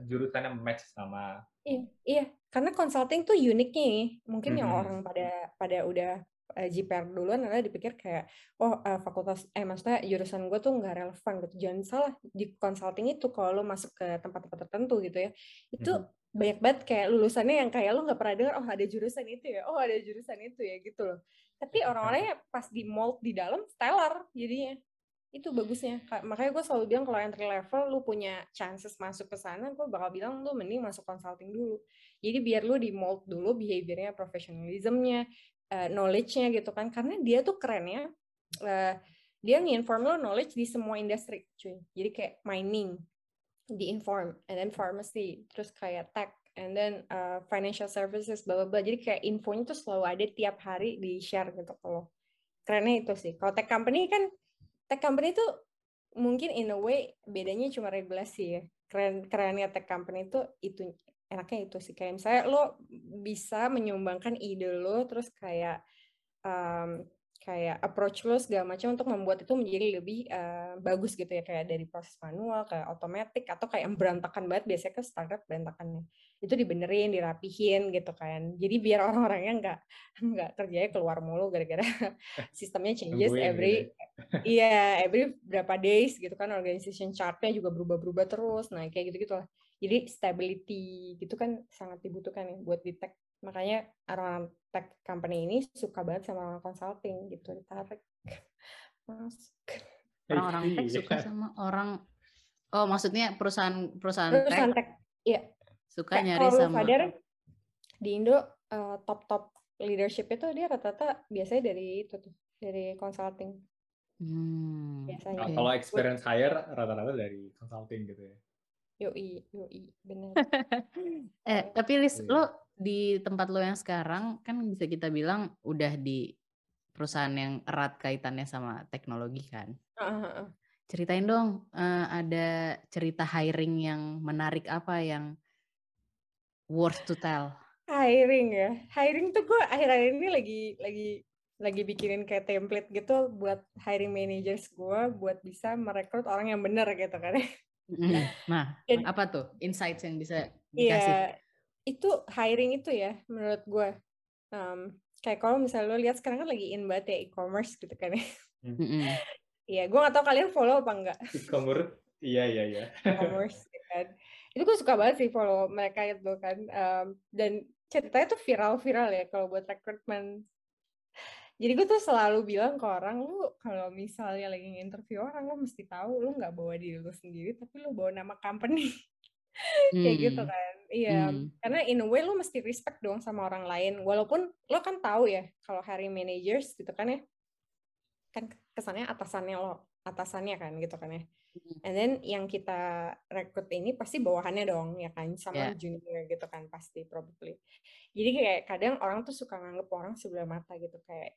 jurusannya match sama iya iya karena consulting tuh uniknya nih mungkin mm -hmm. yang orang pada pada udah uh, eh, JPR duluan adalah dipikir kayak oh uh, fakultas eh maksudnya jurusan gue tuh nggak relevan gitu. Jangan salah di consulting itu kalau lo masuk ke tempat-tempat tertentu gitu ya itu mm -hmm. banyak banget kayak lulusannya yang kayak lo nggak pernah dengar oh ada jurusan itu ya oh ada jurusan itu ya gitu loh. Tapi orang-orangnya pas di mold di dalam stellar jadinya. Itu bagusnya. Makanya gue selalu bilang kalau entry level lu punya chances masuk ke sana gue bakal bilang lu mending masuk consulting dulu. Jadi biar lu di mold dulu behaviornya professionalismnya uh, knowledge-nya gitu kan. Karena dia tuh kerennya uh, dia nginform lo knowledge di semua industri cuy. Jadi kayak mining di inform and then pharmacy terus kayak tech and then uh, financial services bla bla jadi kayak infonya tuh selalu ada tiap hari di share gitu kalau kerennya itu sih. Kalau tech company kan tech company itu mungkin in a way bedanya cuma regulasi ya. Keren kerennya tech company itu itu enaknya itu sih. Kayak misalnya lo bisa menyumbangkan ide lo terus kayak um, kayak approach lo segala macam untuk membuat itu menjadi lebih uh, bagus gitu ya. Kayak dari proses manual kayak otomatis atau kayak berantakan banget. Biasanya ke startup berantakannya. Itu dibenerin dirapihin gitu kan. Jadi biar orang-orangnya nggak nggak kerjanya keluar mulu gara-gara sistemnya changes every iya yeah, every berapa days gitu kan. Organization chartnya juga berubah-berubah terus. Nah kayak gitu gitulah jadi stability gitu kan sangat dibutuhkan ya buat di tech makanya orang tech company ini suka banget sama orang consulting gitu ditarik masuk orang-orang tech suka sama orang Oh, maksudnya perusahaan perusahaan, perusahaan tech, iya. Suka Kayak nyari sama Father, di Indo uh, top-top leadership itu dia rata-rata biasanya dari itu tuh, dari consulting. Hmm. Biasanya. Nah, kalau experience hire rata-rata dari consulting gitu ya. Yoi, yoi, benar. eh, tapi Lis, iya. lo di tempat lo yang sekarang kan bisa kita bilang udah di perusahaan yang erat kaitannya sama teknologi kan. Uh, uh, Ceritain dong, uh, ada cerita hiring yang menarik apa yang worth to tell? Hiring ya, hiring tuh gue akhir-akhir ini lagi lagi lagi bikinin kayak template gitu buat hiring managers gue buat bisa merekrut orang yang benar gitu kan. Nah, Dan, apa tuh insights yang bisa dikasih? Iya, itu hiring itu ya menurut gue. Um, kayak kalau misalnya lo lihat sekarang kan lagi in banget ya e-commerce gitu kan ya. Iya, gue gak tau kalian follow apa enggak. E-commerce, iya iya iya. E-commerce ya kan. Itu gue suka banget sih follow mereka itu kan. Um, dan ceritanya tuh viral-viral ya kalau buat recruitment jadi gue tuh selalu bilang ke orang lu kalau misalnya lagi interview orang lu mesti tahu lu nggak bawa diri lu sendiri tapi lu bawa nama company hmm. kayak gitu hmm. kan iya hmm. karena in a way lu mesti respect dong sama orang lain walaupun lo kan tahu ya kalau hiring managers gitu kan ya kan kesannya atasannya lo atasannya kan gitu kan ya hmm. and then yang kita rekrut ini pasti bawahannya dong ya kan sama yeah. junior gitu kan pasti probably jadi kayak kadang orang tuh suka nganggep orang sebelah mata gitu kayak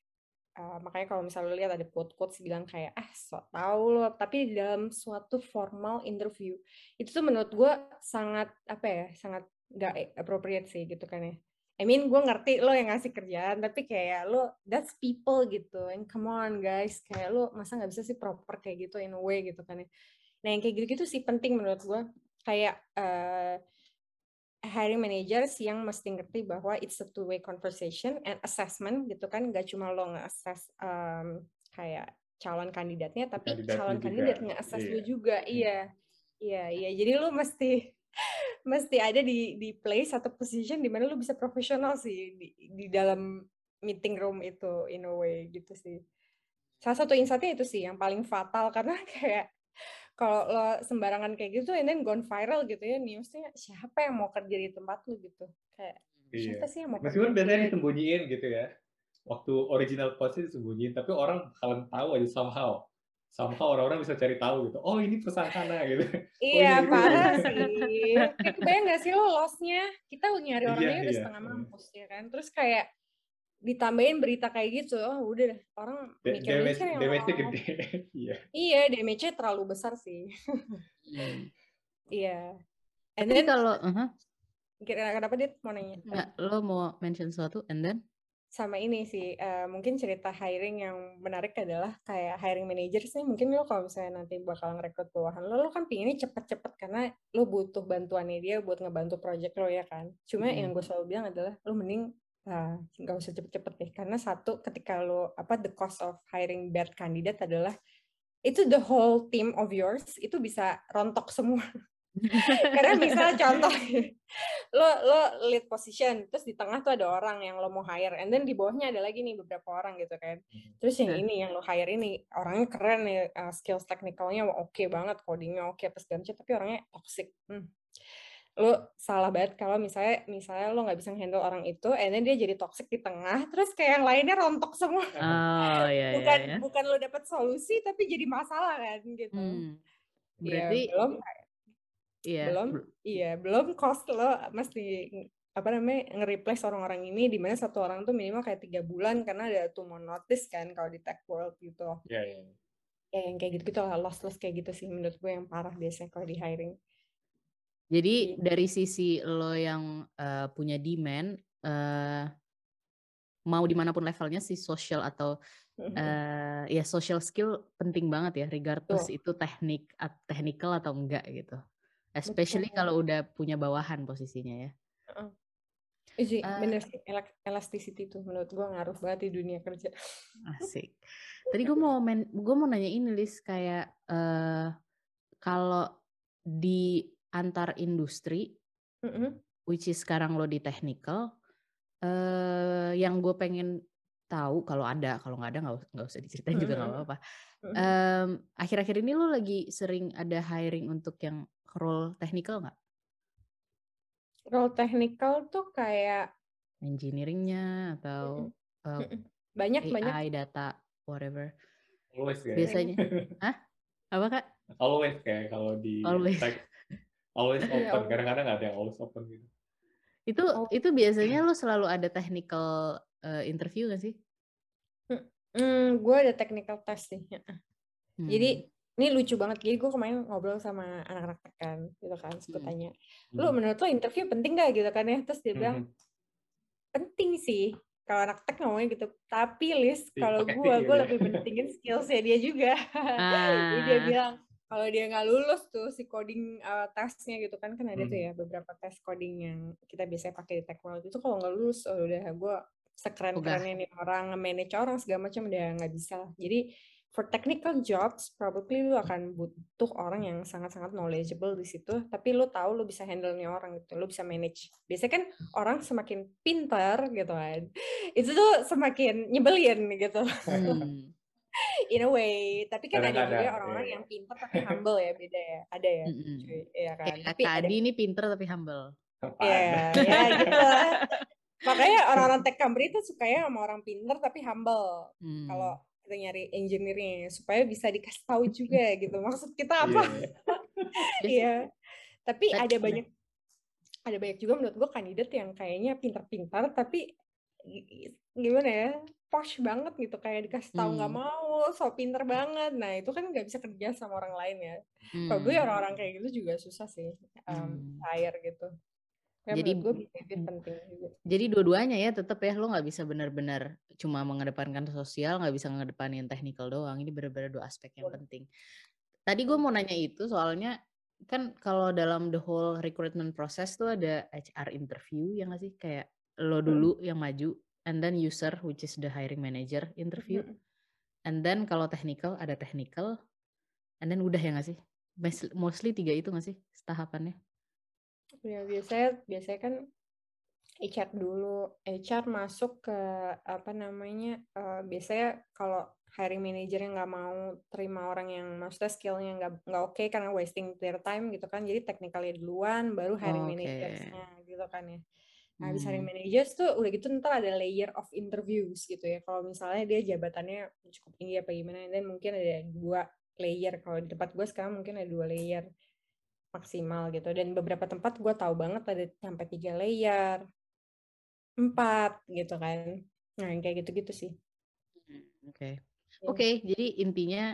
Uh, makanya kalau misalnya lihat ada quote-quotes bilang kayak ah so tau lo tapi dalam suatu formal interview itu tuh menurut gue sangat apa ya sangat gak appropriate sih gitu kan ya. I mean gue ngerti lo yang ngasih kerjaan tapi kayak lo that's people gitu. And come on guys. Kayak lo masa nggak bisa sih proper kayak gitu in a way gitu kan ya. Nah yang kayak gitu-gitu sih penting menurut gue kayak uh, hiring managers yang mesti ngerti bahwa it's a two way conversation and assessment gitu kan. Gak cuma lo nge-assess um, kayak calon kandidatnya tapi kandidat calon kandidat nge-assess iya. lo juga. Iya. Iya iya. Jadi lo mesti mesti ada di di place atau position di mana lo bisa profesional sih di, di dalam meeting room itu in a way gitu sih. Salah satu insightnya itu sih yang paling fatal karena kayak kalau lo sembarangan kayak gitu and then gone viral gitu ya newsnya siapa yang mau kerja di tempat lo gitu? Kayak iya. siapa sih yang mau meskipun biasanya disembunyiin gitu ya waktu original postnya disembunyiin tapi orang kalian tahu aja somehow. Somehow orang-orang bisa cari tahu gitu oh ini pesan sana gitu. Iya oh, parah sih. Kebayang gak sih lo lossnya? Kita nyari orangnya iya, udah iya. setengah mampus ya kan? Terus kayak ditambahin berita kayak gitu. Oh udah orang mikir damage, mikir damage gede. Iya. Iya damage-nya terlalu besar sih. Hmm. iya. And then kalau uh -huh. kira kenapa dia mau nanya? Nggak, lo mau mention sesuatu and then? Sama ini sih uh, mungkin cerita hiring yang menarik adalah kayak hiring manager sih. Mungkin lo kalau misalnya nanti bakal ngerekrut bawahan lo lo kan pinginnya cepet-cepet karena lo butuh bantuannya dia buat ngebantu project lo ya kan? Cuma hmm. yang gue selalu bilang adalah lo mending Nah, nggak usah cepet-cepet deh. Karena satu ketika lo apa the cost of hiring bad candidate adalah itu the whole team of yours itu bisa rontok semua. Karena misalnya contoh lo lo lead position terus di tengah tuh ada orang yang lo mau hire and then di bawahnya ada lagi nih beberapa orang gitu kan. Hmm. terus yang ini yang lo hire ini orangnya keren nih uh, skills teknikalnya oke okay banget codingnya oke okay, plus tapi orangnya toxic. Hmm lo salah banget kalau misalnya misalnya lo nggak bisa handle orang itu, and then dia jadi toxic di tengah, terus kayak yang lainnya rontok semua. Oh iya. iya bukan iya, iya. bukan lo dapet solusi tapi jadi masalah kan gitu. Hmm. Iya, Berarti ya, belum iya. belum iya belum cost lo mesti apa namanya nge-replace orang-orang ini di mana satu orang tuh minimal kayak tiga bulan karena ada tuh mau notice kan kalau di tech world gitu. Iya yeah, iya. Yeah. Ya yang kayak gitu-gitu lah loss loss kayak gitu sih menurut gue yang parah biasanya kalau di hiring. Jadi iya. dari sisi lo yang uh, punya demand, uh, mau di mana pun levelnya sih social atau uh, ya social skill penting banget ya, regardless oh. itu teknik, technical atau enggak gitu. Especially kalau udah punya bawahan posisinya ya. Uh, uh, bener sih, elasticity tuh menurut gue ngaruh banget di dunia kerja. Asik. Tadi gue mau men, gue mau nanya ini Lis kayak uh, kalau di antar industri, mm-hmm. which is sekarang lo di technical, uh, yang gue pengen tahu kalau ada, kalau nggak ada nggak nggak usah diceritain juga nggak apa-apa. Um, akhir-akhir ini lo lagi sering ada hiring untuk yang role technical nggak? Role technical tuh kayak engineeringnya atau uh, banyak AI, banyak data, whatever. Always kayak. Biasanya, hah? Apa kak? Always kayak kalau di always. tech, always iya, open. Kadang-kadang nggak ada yang always open gitu. Itu oh. itu biasanya lo selalu ada technical uh, interview gak sih? Hmm, gue ada technical test sih. Hmm. Jadi ini lucu banget. Jadi gue kemarin ngobrol sama anak-anak kan, gitu kan. Gue hmm. tanya, lu hmm. menurut lo interview penting gak gitu kan ya? Terus dia bilang, hmm. penting sih. Kalau anak tech ngomongnya gitu. Tapi list kalau gue, gue ya. lebih pentingin skillsnya dia juga. Ah. Jadi dia bilang, kalau dia nggak lulus tuh si coding uh, tesnya gitu kan kan ada hmm. tuh ya beberapa tes coding yang kita biasanya pakai di teknologi itu kalau nggak lulus oh udah gue sekeren-kerennya nih orang manage orang segala macam udah nggak bisa jadi for technical jobs probably lu akan butuh orang yang sangat-sangat knowledgeable di situ tapi lu tahu lu bisa handle nih orang gitu lu bisa manage biasanya kan orang semakin pintar gitu kan itu tuh semakin nyebelin gitu hmm. in a way tapi kan Kadang ada juga orang-orang ya. yang pintar tapi humble ya beda ya ada ya mm -hmm. ya kan Kayak tapi tadi ini pintar tapi humble ya ya gitu lah Makanya orang-orang tech company itu sukanya sama orang pinter tapi humble. Hmm. Kalau kita nyari engineer-nya supaya bisa dikasih tahu juga gitu. Maksud kita iya, apa? Iya. yeah. Tapi ada banyak ada banyak juga menurut gue kandidat yang kayaknya pintar-pintar tapi gimana ya posh banget gitu kayak dikasih tahu nggak hmm. mau so pinter banget nah itu kan nggak bisa kerja sama orang lain ya hmm. kalau gue ya orang-orang kayak gitu juga susah sih um, hmm. hire gitu Ya, jadi gue penting juga. Jadi dua-duanya ya tetap ya lo nggak bisa benar-benar cuma mengedepankan sosial, nggak bisa mengedepanin teknikal doang. Ini benar-benar dua aspek yang penting. Tadi gue mau nanya itu soalnya kan kalau dalam the whole recruitment process tuh ada HR interview ya nggak sih kayak lo dulu hmm. yang maju and then user which is the hiring manager interview. And then kalau technical ada technical. And then udah ya nggak sih? Mostly tiga itu nggak sih tahapannya? Ya biasanya biasanya kan HR dulu, HR masuk ke apa namanya uh, biasanya kalau hiring manager yang nggak mau terima orang yang maksudnya skillnya nggak nggak oke okay, karena wasting their time gitu kan, jadi technically duluan baru hiring oh, okay. managersnya gitu kan ya. Nah, habis hiring hmm. managers tuh udah gitu ntar ada layer of interviews gitu ya. Kalau misalnya dia jabatannya cukup tinggi apa gimana, dan mungkin ada dua layer. Kalau di tempat gue sekarang mungkin ada dua layer maksimal gitu dan beberapa tempat gue tahu banget ada sampai tiga layer empat gitu kan nah yang kayak gitu-gitu sih hmm, oke okay. Iya. oke okay, jadi intinya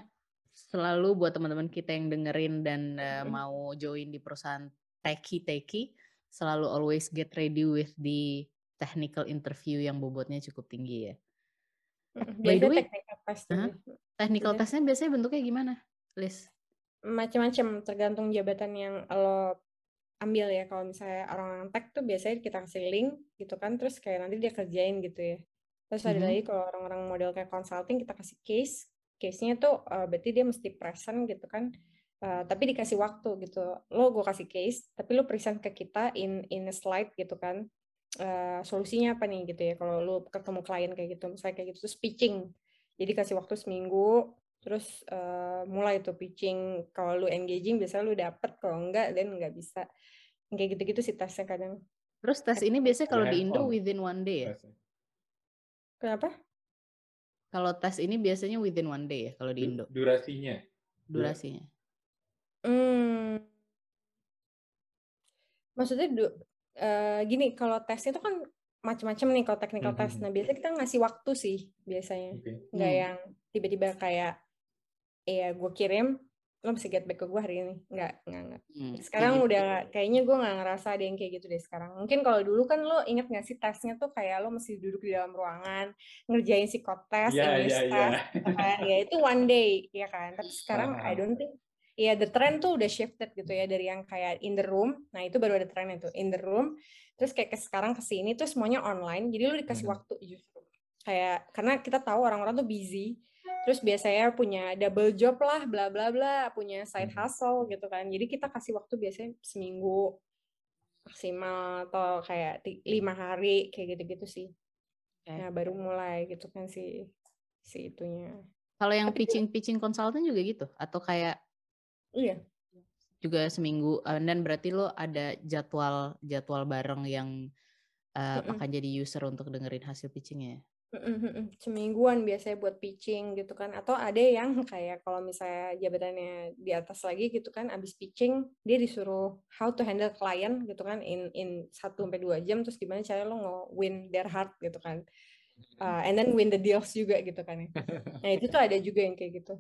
selalu buat teman-teman kita yang dengerin dan uh, mau join di perusahaan teki teki selalu always get ready with the technical interview yang bobotnya cukup tinggi ya. By the way technical test huh? technical testnya biasanya bentuknya gimana Liz? macam-macam tergantung jabatan yang lo ambil ya. Kalau misalnya orang-orang tech tuh biasanya kita kasih link gitu kan terus kayak nanti dia kerjain gitu ya. Terus ada mm-hmm. lagi kalau orang-orang model kayak consulting kita kasih case. Case-nya tuh uh, berarti dia mesti present gitu kan uh, tapi dikasih waktu gitu. Lo gue kasih case tapi lo present ke kita in in a slide gitu kan. Uh, solusinya apa nih gitu ya? Kalau lo ketemu klien kayak gitu misalnya kayak gitu terus pitching. Jadi kasih waktu seminggu terus uh, mulai tuh pitching. Kalau lu engaging biasanya lu dapet. Kalau enggak dan enggak bisa. Kayak gitu-gitu sih tesnya kadang. Terus tes ini biasanya kalau di Indo within one day ya? Kenapa? Kalau tes ini biasanya within one day ya kalau di Indo? durasinya. Durasinya hmm maksudnya du, uh, gini kalau tesnya itu kan macam-macam nih kalau technical mm -hmm. test. Nah biasanya kita ngasih waktu sih biasanya, okay. nggak hmm. yang tiba-tiba kayak Iya, gue kirim, lo bisa get back ke gue hari ini. Nggak, nggak, nggak. Hmm, sekarang gitu. udah, kayaknya gue nggak ngerasa ada yang kayak gitu deh sekarang. Mungkin kalau dulu kan lo inget nggak sih tesnya tuh kayak lo mesti duduk di dalam ruangan, ngerjain psikotes, yeah, English yeah, test, yeah. kan? ya itu one day, ya kan. Tapi sekarang uh -huh. I don't think, ya the trend tuh udah shifted gitu ya dari yang kayak in the room, nah itu baru ada trend itu in the room, terus kayak ke sekarang ke sini tuh semuanya online, jadi lo dikasih hmm. waktu justru kayak karena kita tahu orang-orang tuh busy terus biasanya punya double job lah bla bla bla punya side hmm. hustle gitu kan jadi kita kasih waktu biasanya seminggu maksimal atau kayak lima hari kayak gitu gitu sih Okay. Nah baru mulai gitu kan si si itunya. Kalau yang pitching pitching konsultan juga gitu atau kayak iya juga seminggu dan berarti lo ada jadwal jadwal bareng yang uh, mm -mm. akan jadi user untuk dengerin hasil pitchingnya ya? semingguan biasanya buat pitching gitu kan atau ada yang kayak kalau misalnya jabatannya di atas lagi gitu kan abis pitching dia disuruh how to handle client gitu kan in in satu sampai dua jam terus gimana cara lo nge win their heart gitu kan uh, and then win the deals juga gitu kan ya. nah itu tuh ada juga yang kayak gitu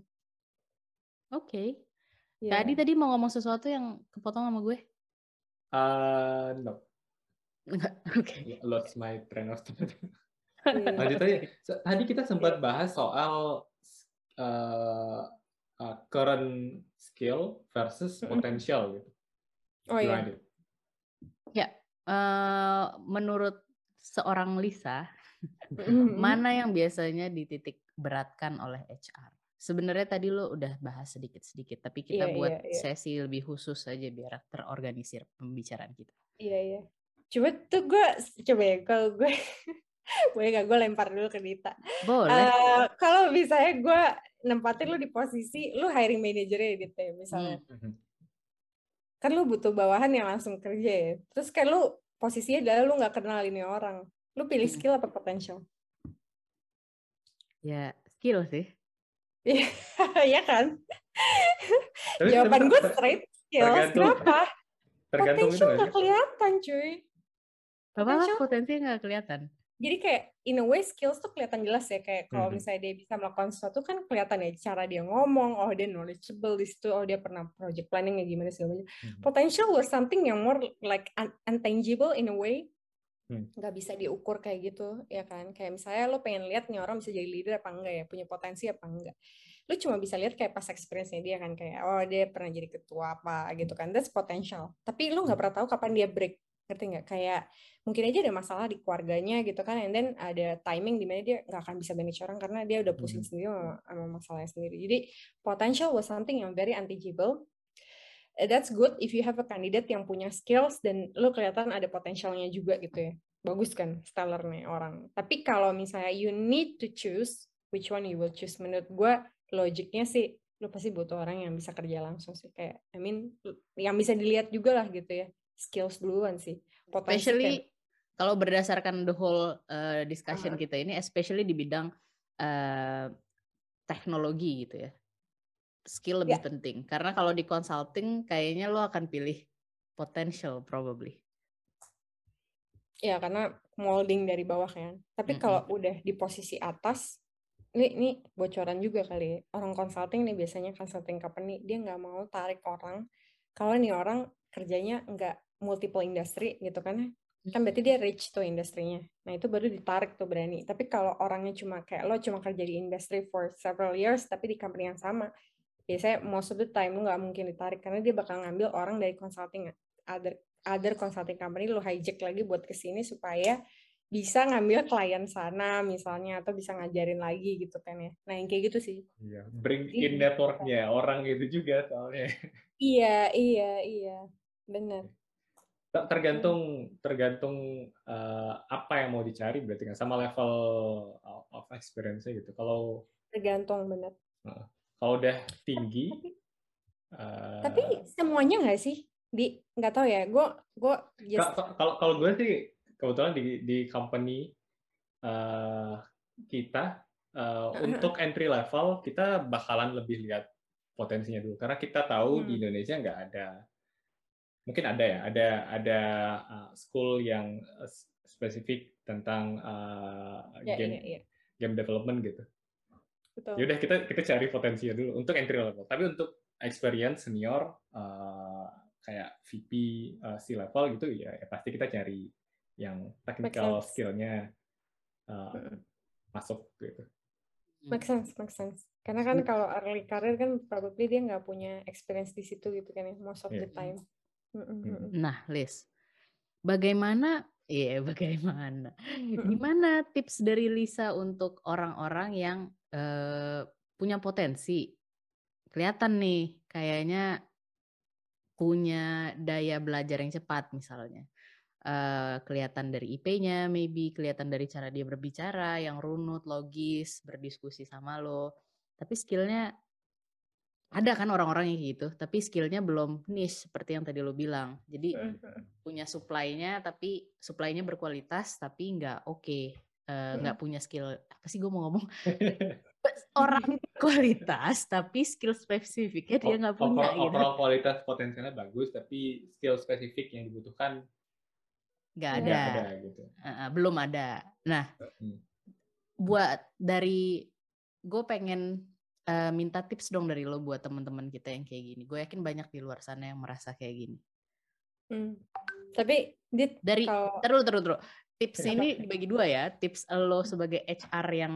oke okay. Yeah. tadi tadi mau ngomong sesuatu yang kepotong sama gue uh, no Enggak, oke. Okay. Lost my train of thought. Iya. Lanjut aja. Tadi kita sempat bahas soal uh, uh, current skill versus potential gitu. Oh iya. Ya, uh, menurut seorang Lisa, mana yang biasanya dititik beratkan oleh HR? Sebenarnya tadi lo udah bahas sedikit-sedikit, tapi kita yeah, buat yeah, yeah. sesi lebih khusus aja biar terorganisir pembicaraan kita. Iya, yeah, iya. Yeah. Coba tuh gue, coba ya, kalau gue boleh gak gue lempar dulu ke Dita boleh uh, kalau misalnya gue nempatin lu di posisi lu hiring manager ya Dita ya misalnya hmm. hmm. kan lu butuh bawahan yang langsung kerja ya terus kan lu posisinya adalah lu nggak kenal ini orang lu pilih hmm. skill apa potential ya skill sih ya kan? Tapi jawaban gue straight skill kenapa? tergantung potential nggak kelihatan cuy. Bapak potensi nggak kelihatan? Jadi kayak in a way skills tuh kelihatan jelas ya. Kayak kalau hmm. misalnya dia bisa melakukan sesuatu kan kelihatan ya cara dia ngomong oh dia knowledgeable di situ oh dia pernah project planning ya gimana sih macam. Hmm. potential was something yang more like un untangible in a way. Nggak hmm. bisa diukur kayak gitu ya kan? Kayak misalnya lo pengen lihat nih orang bisa jadi leader apa enggak ya? Punya potensi apa enggak? Lo cuma bisa lihat kayak pas experience-nya dia kan kayak oh dia pernah jadi ketua apa gitu kan? That's potential. Tapi lo nggak hmm. pernah tahu kapan dia break ngerti nggak? Kayak mungkin aja ada masalah di keluarganya gitu kan and then ada timing di mana dia nggak akan bisa manage orang karena dia udah pusing hmm. sendiri sama, sama masalahnya sendiri. Jadi potential was something yang very untangible that's good if you have a candidate yang punya skills dan lo kelihatan ada potensialnya juga gitu ya bagus kan stellar nih orang tapi kalau misalnya you need to choose which one you will choose menurut gue logiknya sih lo pasti butuh orang yang bisa kerja langsung sih kayak I mean yang bisa dilihat juga lah gitu ya skills duluan sih. Potensi especially kan. kalau berdasarkan the whole uh, discussion uh. kita ini, especially di bidang uh, teknologi gitu ya, skill lebih yeah. penting. Karena kalau di consulting kayaknya lo akan pilih potential probably. Ya karena molding dari bawah kan. Tapi mm -hmm. kalau udah di posisi atas, ini, ini bocoran juga kali ya. Orang consulting nih biasanya consulting company dia nggak mau tarik orang kalau nih orang kerjanya nggak multiple industry gitu kan ya. kan berarti dia rich tuh industrinya nah itu baru ditarik tuh berani tapi kalau orangnya cuma kayak lo cuma kerja di industri for several years tapi di company yang sama biasanya most of the time lo nggak mungkin ditarik karena dia bakal ngambil orang dari consulting other other consulting company lo hijack lagi buat ke sini supaya bisa ngambil klien sana misalnya atau bisa ngajarin lagi gitu kan ya. Nah yang kayak gitu sih. Iya, bring in networknya orang itu juga soalnya. Iya, iya, iya, benar. Tergantung tergantung uh, apa yang mau dicari berarti kan sama level of experience-nya gitu. Kalau tergantung benar. Uh, kalau udah tinggi. tapi, uh, tapi semuanya nggak sih? Di nggak tahu ya. Gue gue kalau kalau gue sih kebetulan di di company uh, kita uh, untuk entry level kita bakalan lebih lihat potensinya dulu karena kita tahu hmm. di Indonesia nggak ada mungkin ada ya, ada ada uh, school yang spesifik tentang uh, ya, game iya, iya. game development gitu. Betul. Yaudah kita kita cari potensinya dulu untuk entry level. Tapi untuk experience senior uh, kayak VP uh, C level gitu ya, ya pasti kita cari yang technical skillnya uh, masuk gitu. Make sense, make sense. Karena kan kalau early career kan probably dia nggak punya experience di situ gitu kan ya, most of yeah. the time. Nah, Liz, bagaimana Iya, yeah, bagaimana? Gimana tips dari Lisa untuk orang-orang yang uh, punya potensi? Kelihatan nih, kayaknya punya daya belajar yang cepat misalnya. uh, kelihatan dari IP-nya, maybe kelihatan dari cara dia berbicara yang runut, logis, berdiskusi sama lo. Tapi skillnya ada kan orang-orang yang gitu, tapi skillnya belum niche seperti yang tadi lo bilang. Jadi punya supply-nya, tapi supply-nya berkualitas, tapi nggak oke, okay. Uh, nggak punya skill. Apa sih gue mau ngomong? orang kualitas, tapi skill spesifiknya dia nggak punya. Overall, gitu. overall kualitas potensialnya bagus, tapi skill spesifik yang dibutuhkan nggak ada, ada gitu. uh, belum ada nah hmm. buat dari gue pengen uh, minta tips dong dari lo buat teman-teman kita yang kayak gini gue yakin banyak di luar sana yang merasa kayak gini hmm. tapi dit, dari kalau... terus terus terus tips ini dibagi dua ya tips lo sebagai HR yang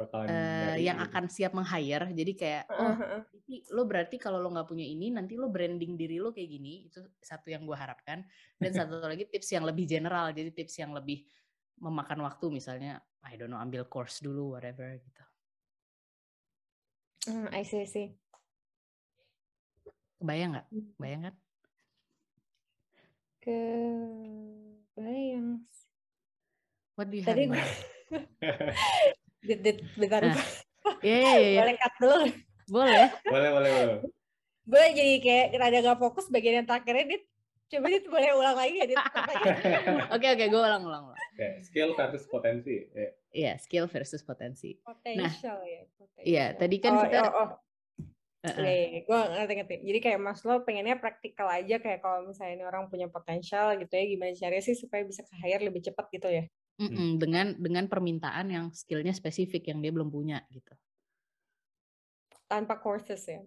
uh, yang akan siap meng-hire. Jadi kayak oh lo berarti kalau lo nggak punya ini nanti lo branding diri lo kayak gini. Itu satu yang gue harapkan. Dan satu lagi tips yang lebih general. Jadi tips yang lebih memakan waktu misalnya I don't know ambil course dulu whatever gitu. Hmm, I see, I see. Kebayang nggak? Hmm. Bayang Kebayang. What do you Tadi have dit, dit, bentar. Nah. Iya, iya, iya. Boleh cut dulu. Boleh. boleh, boleh, boleh. Boleh jadi kayak rada gak fokus bagian yang terakhirnya, Dit. Coba Dit boleh ulang lagi ya, Dit? Oke, oke, gue ulang, ulang, ulang. Okay. Skill versus potensi. Iya, yeah, skill versus potensi. Potential nah, ya. Iya, tadi kan oh, kita... Oh, oh. Uh -uh. Oke, gue ngerti-ngerti. Jadi kayak Mas lo pengennya praktikal aja kayak kalau misalnya ini orang punya potensial gitu ya, gimana caranya sih supaya bisa ke hire lebih cepat gitu ya? Mm-mm, dengan dengan permintaan yang skillnya spesifik yang dia belum punya gitu. Tanpa courses ya.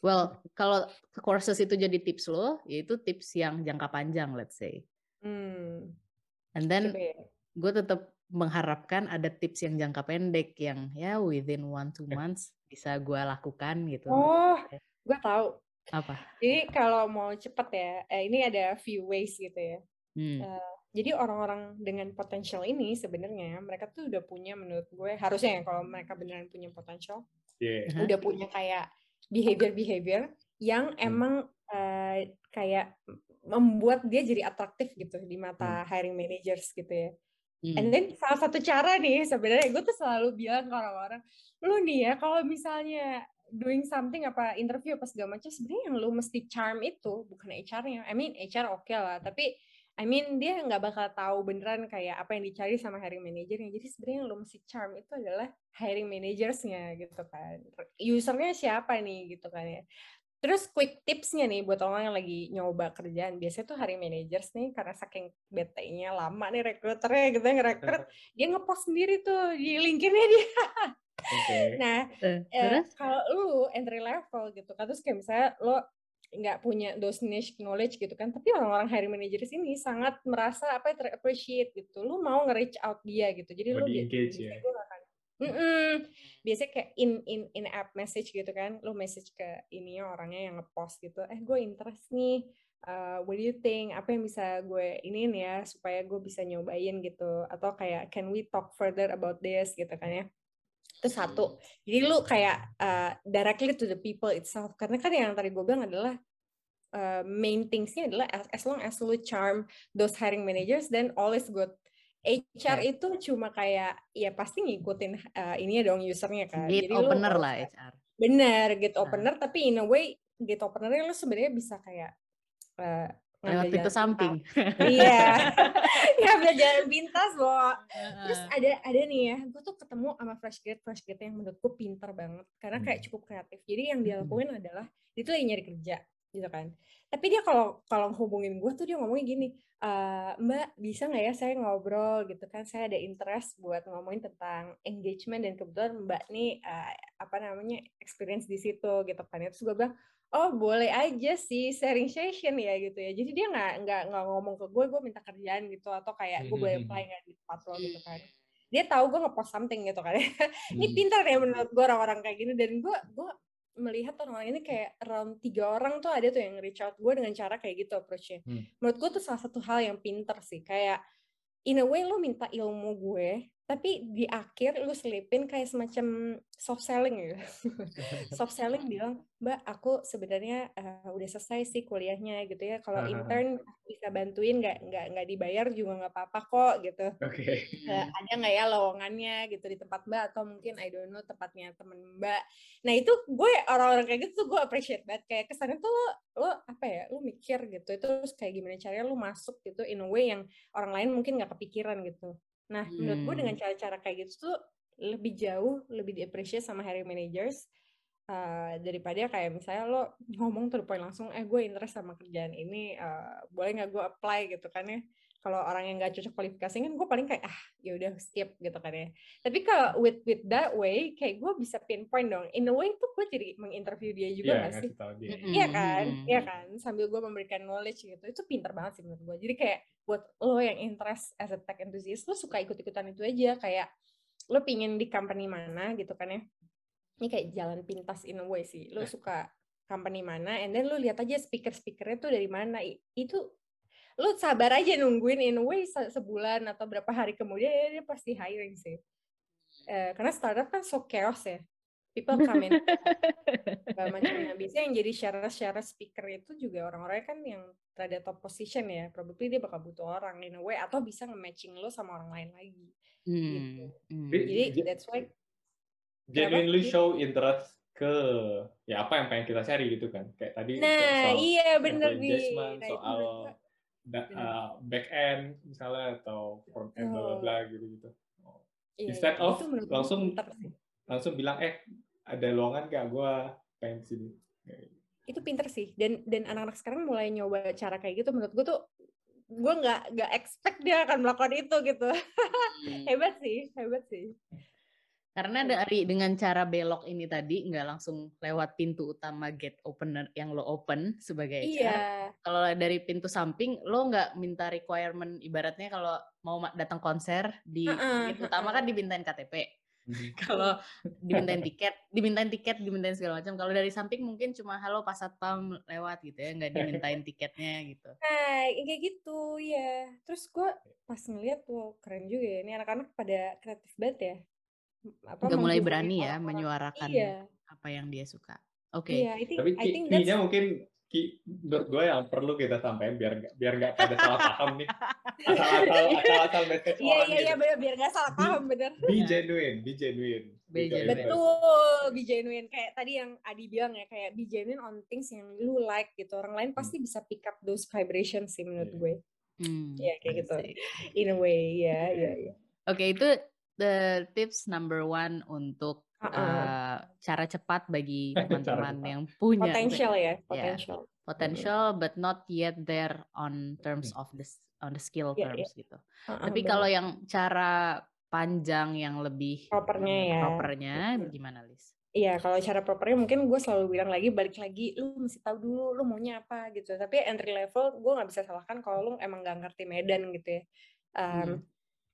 Well, kalau courses itu jadi tips lo, yaitu tips yang jangka panjang, let's say. Hmm. And then ya. gue tetap mengharapkan ada tips yang jangka pendek yang ya within one two months bisa gue lakukan gitu. Oh, gue tahu. Apa? Jadi kalau mau cepet ya, eh, ini ada few ways gitu ya. Hmm. Uh, jadi orang-orang dengan potensial ini sebenarnya mereka tuh udah punya menurut gue harusnya ya kalau mereka beneran punya potensial yeah. udah punya kayak behavior behavior yang hmm. emang uh, kayak membuat dia jadi atraktif gitu di mata hmm. hiring managers gitu ya hmm. and then salah satu cara nih sebenarnya gue tuh selalu bilang ke orang-orang lu nih ya kalau misalnya doing something apa interview apa segala macam sebenarnya yang lu mesti charm itu bukan HR-nya I mean HR oke okay lah tapi I mean dia nggak bakal tahu beneran kayak apa yang dicari sama hiring manajernya. Jadi sebenarnya yang lo mesti charm itu adalah hiring managersnya gitu kan. Usernya siapa nih gitu kan ya. Terus quick tipsnya nih buat orang yang lagi nyoba kerjaan. Biasanya tuh hiring managers nih karena saking bete-nya lama nih rekruternya gitu ya ngerekrut. dia ngepost sendiri tuh di LinkedIn-nya dia. Okay. Nah, uh, eh, kalau lu entry level gitu kan, terus kayak misalnya lo nggak punya those niche knowledge gitu kan tapi orang-orang hiring manager sini sangat merasa apa ya appreciate gitu lu mau nge-reach out dia gitu jadi lu engage ya -mm. biasanya kayak in in in app message gitu kan. Lu message ke ini orangnya yang ngepost gitu. Eh gue interest nih. Uh, what do you think? Apa yang bisa gue ini ya supaya gue bisa nyobain gitu. Atau kayak can we talk further about this gitu kan ya. Itu satu. Jadi lu kayak uh, directly to the people itself. Karena kan yang tadi gue bilang adalah uh, main thingsnya adalah as, as long as lu charm those hiring managers then all is good HR itu cuma kayak ya pasti ngikutin uh, ini dong usernya kan gate jadi opener lu, lah HR bener gate nah. opener tapi in a way gate openernya lu sebenarnya bisa kayak uh, lewat pintu samping. Iya. ya belajar pintas loh. Terus ada ada nih ya, gue tuh ketemu sama fresh grade fresh grade yang menurutku pinter banget karena kayak hmm. cukup kreatif. Jadi yang dia hmm. lakuin adalah dia tuh lagi nyari kerja gitu kan. Tapi dia kalau kalau hubungin gue tuh dia ngomongin gini, e, Mbak bisa nggak ya saya ngobrol gitu kan? Saya ada interest buat ngomongin tentang engagement dan kebetulan Mbak nih uh, apa namanya experience di situ gitu kan. Terus gue bilang, oh boleh aja sih sharing session ya gitu ya jadi dia nggak nggak nggak ngomong ke gue gue minta kerjaan gitu atau kayak gue boleh hmm, hmm, apply hmm. nggak di tempat lo gitu kan dia tahu gue ngepost something gitu kan ini pintar ya menurut gue orang-orang kayak gini dan gue gue melihat orang ini kayak around tiga orang tuh ada tuh yang reach out gue dengan cara kayak gitu approachnya hmm. menurut gue tuh salah satu hal yang pinter sih kayak in a way lo minta ilmu gue tapi di akhir lu selipin kayak semacam soft selling gitu. soft selling bilang, Mbak, aku sebenarnya uh, udah selesai sih kuliahnya gitu ya. Kalau intern bisa bantuin nggak nggak nggak dibayar juga nggak apa-apa kok gitu. Okay. Uh, ada nggak ya lowongannya gitu di tempat Mbak atau mungkin I don't know tempatnya temen Mbak. Nah itu gue orang-orang kayak gitu tuh gue appreciate banget kayak kesannya tuh lo, lo apa ya lo mikir gitu itu terus kayak gimana caranya lo masuk gitu in a way yang orang lain mungkin nggak kepikiran gitu. Nah, hmm. menurut gue dengan hmm. cara-cara kayak gitu tuh lebih jauh, lebih di-appreciate sama hiring managers uh, daripada kayak misalnya lo ngomong tuh poin langsung, eh gue interest sama kerjaan ini, uh, boleh nggak gue apply gitu kan ya? Kalau orang yang nggak cocok kualifikasi kan gue paling kayak ah ya udah skip gitu kan ya. Tapi kalau with with that way kayak gue bisa pinpoint dong. In a way tuh gue jadi menginterview dia juga yeah, gak sih? Iya kan, iya kan. Sambil gue memberikan knowledge gitu. Itu pinter banget sih menurut gue. Jadi kayak buat lo yang interest as a tech enthusiast lo suka ikut-ikutan itu aja kayak lo pingin di company mana gitu kan ya ini kayak jalan pintas in a way sih lo suka company mana and then lo lihat aja speaker-speakernya tuh dari mana itu lo sabar aja nungguin in a way sebulan atau berapa hari kemudian ya dia pasti hiring sih. Uh, karena startup kan so chaos ya. People come in. Macamnya biasanya yang jadi share share speaker itu juga orang-orang kan yang rada top position ya. Probably dia bakal butuh orang in a way atau bisa nge-matching lo sama orang lain lagi. Hmm. gitu. Hmm. jadi that's why genuinely show interest ke ya apa yang pengen kita cari gitu kan. Kayak tadi nah soal iya bener nih soal da, uh, back end misalnya atau front end bla bla gitu gitu oh. yeah, instead of langsung langsung bilang eh ada lowongan gak gue pengen sini. Itu pinter sih. Dan dan anak-anak sekarang mulai nyoba cara kayak gitu menurut gue tuh gue nggak nggak expect dia akan melakukan itu gitu. Hmm. hebat sih hebat sih karena dari dengan cara belok ini tadi nggak langsung lewat pintu utama gate opener yang lo open sebagai HR. Iya. Kalau dari pintu samping lo nggak minta requirement ibaratnya kalau mau datang konser di uh -uh, pintu utama kan dimintain KTP. kalau dimintain tiket, dimintain tiket, dimintain segala macam. Kalau dari samping mungkin cuma halo pas satpam lewat gitu ya, nggak dimintain tiketnya gitu. Nah, kayak gitu ya. Terus gue pas ngeliat tuh keren juga ya. Ini anak-anak pada kreatif banget ya. Apa Udah mulai berani ya menyuarakan iya. apa yang dia suka. Oke. Okay. Iya, Tapi kayaknya mungkin Ki, menurut gue yang perlu kita sampaikan biar biar nggak pada salah paham nih. Asal-asal asal-asal message iya iya iya benar biar nggak salah paham bener. be genuine be genuine. Be genuine. betul be genuine. Kayak tadi yang Adi bilang ya kayak be genuine on things yang lu like gitu. Orang lain pasti hmm. bisa pick up those vibrations sih menurut yeah. gue. Hmm, ya kayak gitu. in a way ya ya ya oke itu the tips number one untuk uh, cara cepat bagi teman-teman yang punya potensial ya potensial yeah, potential but not yet there on terms of the on the skill yeah, terms yeah. gitu. Uh, uh, tapi kalau yang cara panjang yang lebih propernya ya. Propernya gimana Lis? Iya, kalau cara propernya mungkin gue selalu bilang lagi balik lagi, lu mesti tahu dulu lu maunya apa gitu. Tapi entry level gue nggak bisa salahkan kalau lu emang gak ngerti medan gitu ya. Um, hmm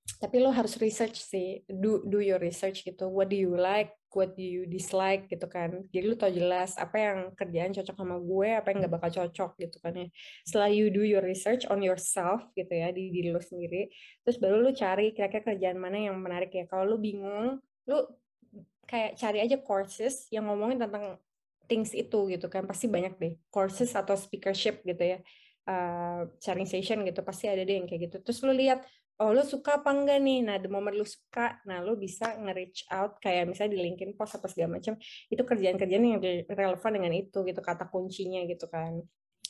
tapi lo harus research sih. Do do your research gitu. What do you like? What do you dislike? Gitu kan. Jadi lo tau jelas apa yang kerjaan cocok sama gue apa yang nggak bakal cocok gitu kan ya. Setelah you do your research on yourself gitu ya di diri lo sendiri terus baru lo cari kira-kira kerjaan mana yang menarik ya. Kalau lo bingung lo kayak cari aja courses yang ngomongin tentang things itu gitu kan. Pasti banyak deh. Courses atau speakership gitu ya. Uh, sharing session gitu pasti ada deh yang kayak gitu. Terus lo lihat oh lo suka apa enggak nih? Nah the moment lo suka nah lo bisa nge-reach out kayak misalnya di LinkedIn post apa segala macam itu kerjaan-kerjaan yang relevan dengan itu gitu kata kuncinya gitu kan.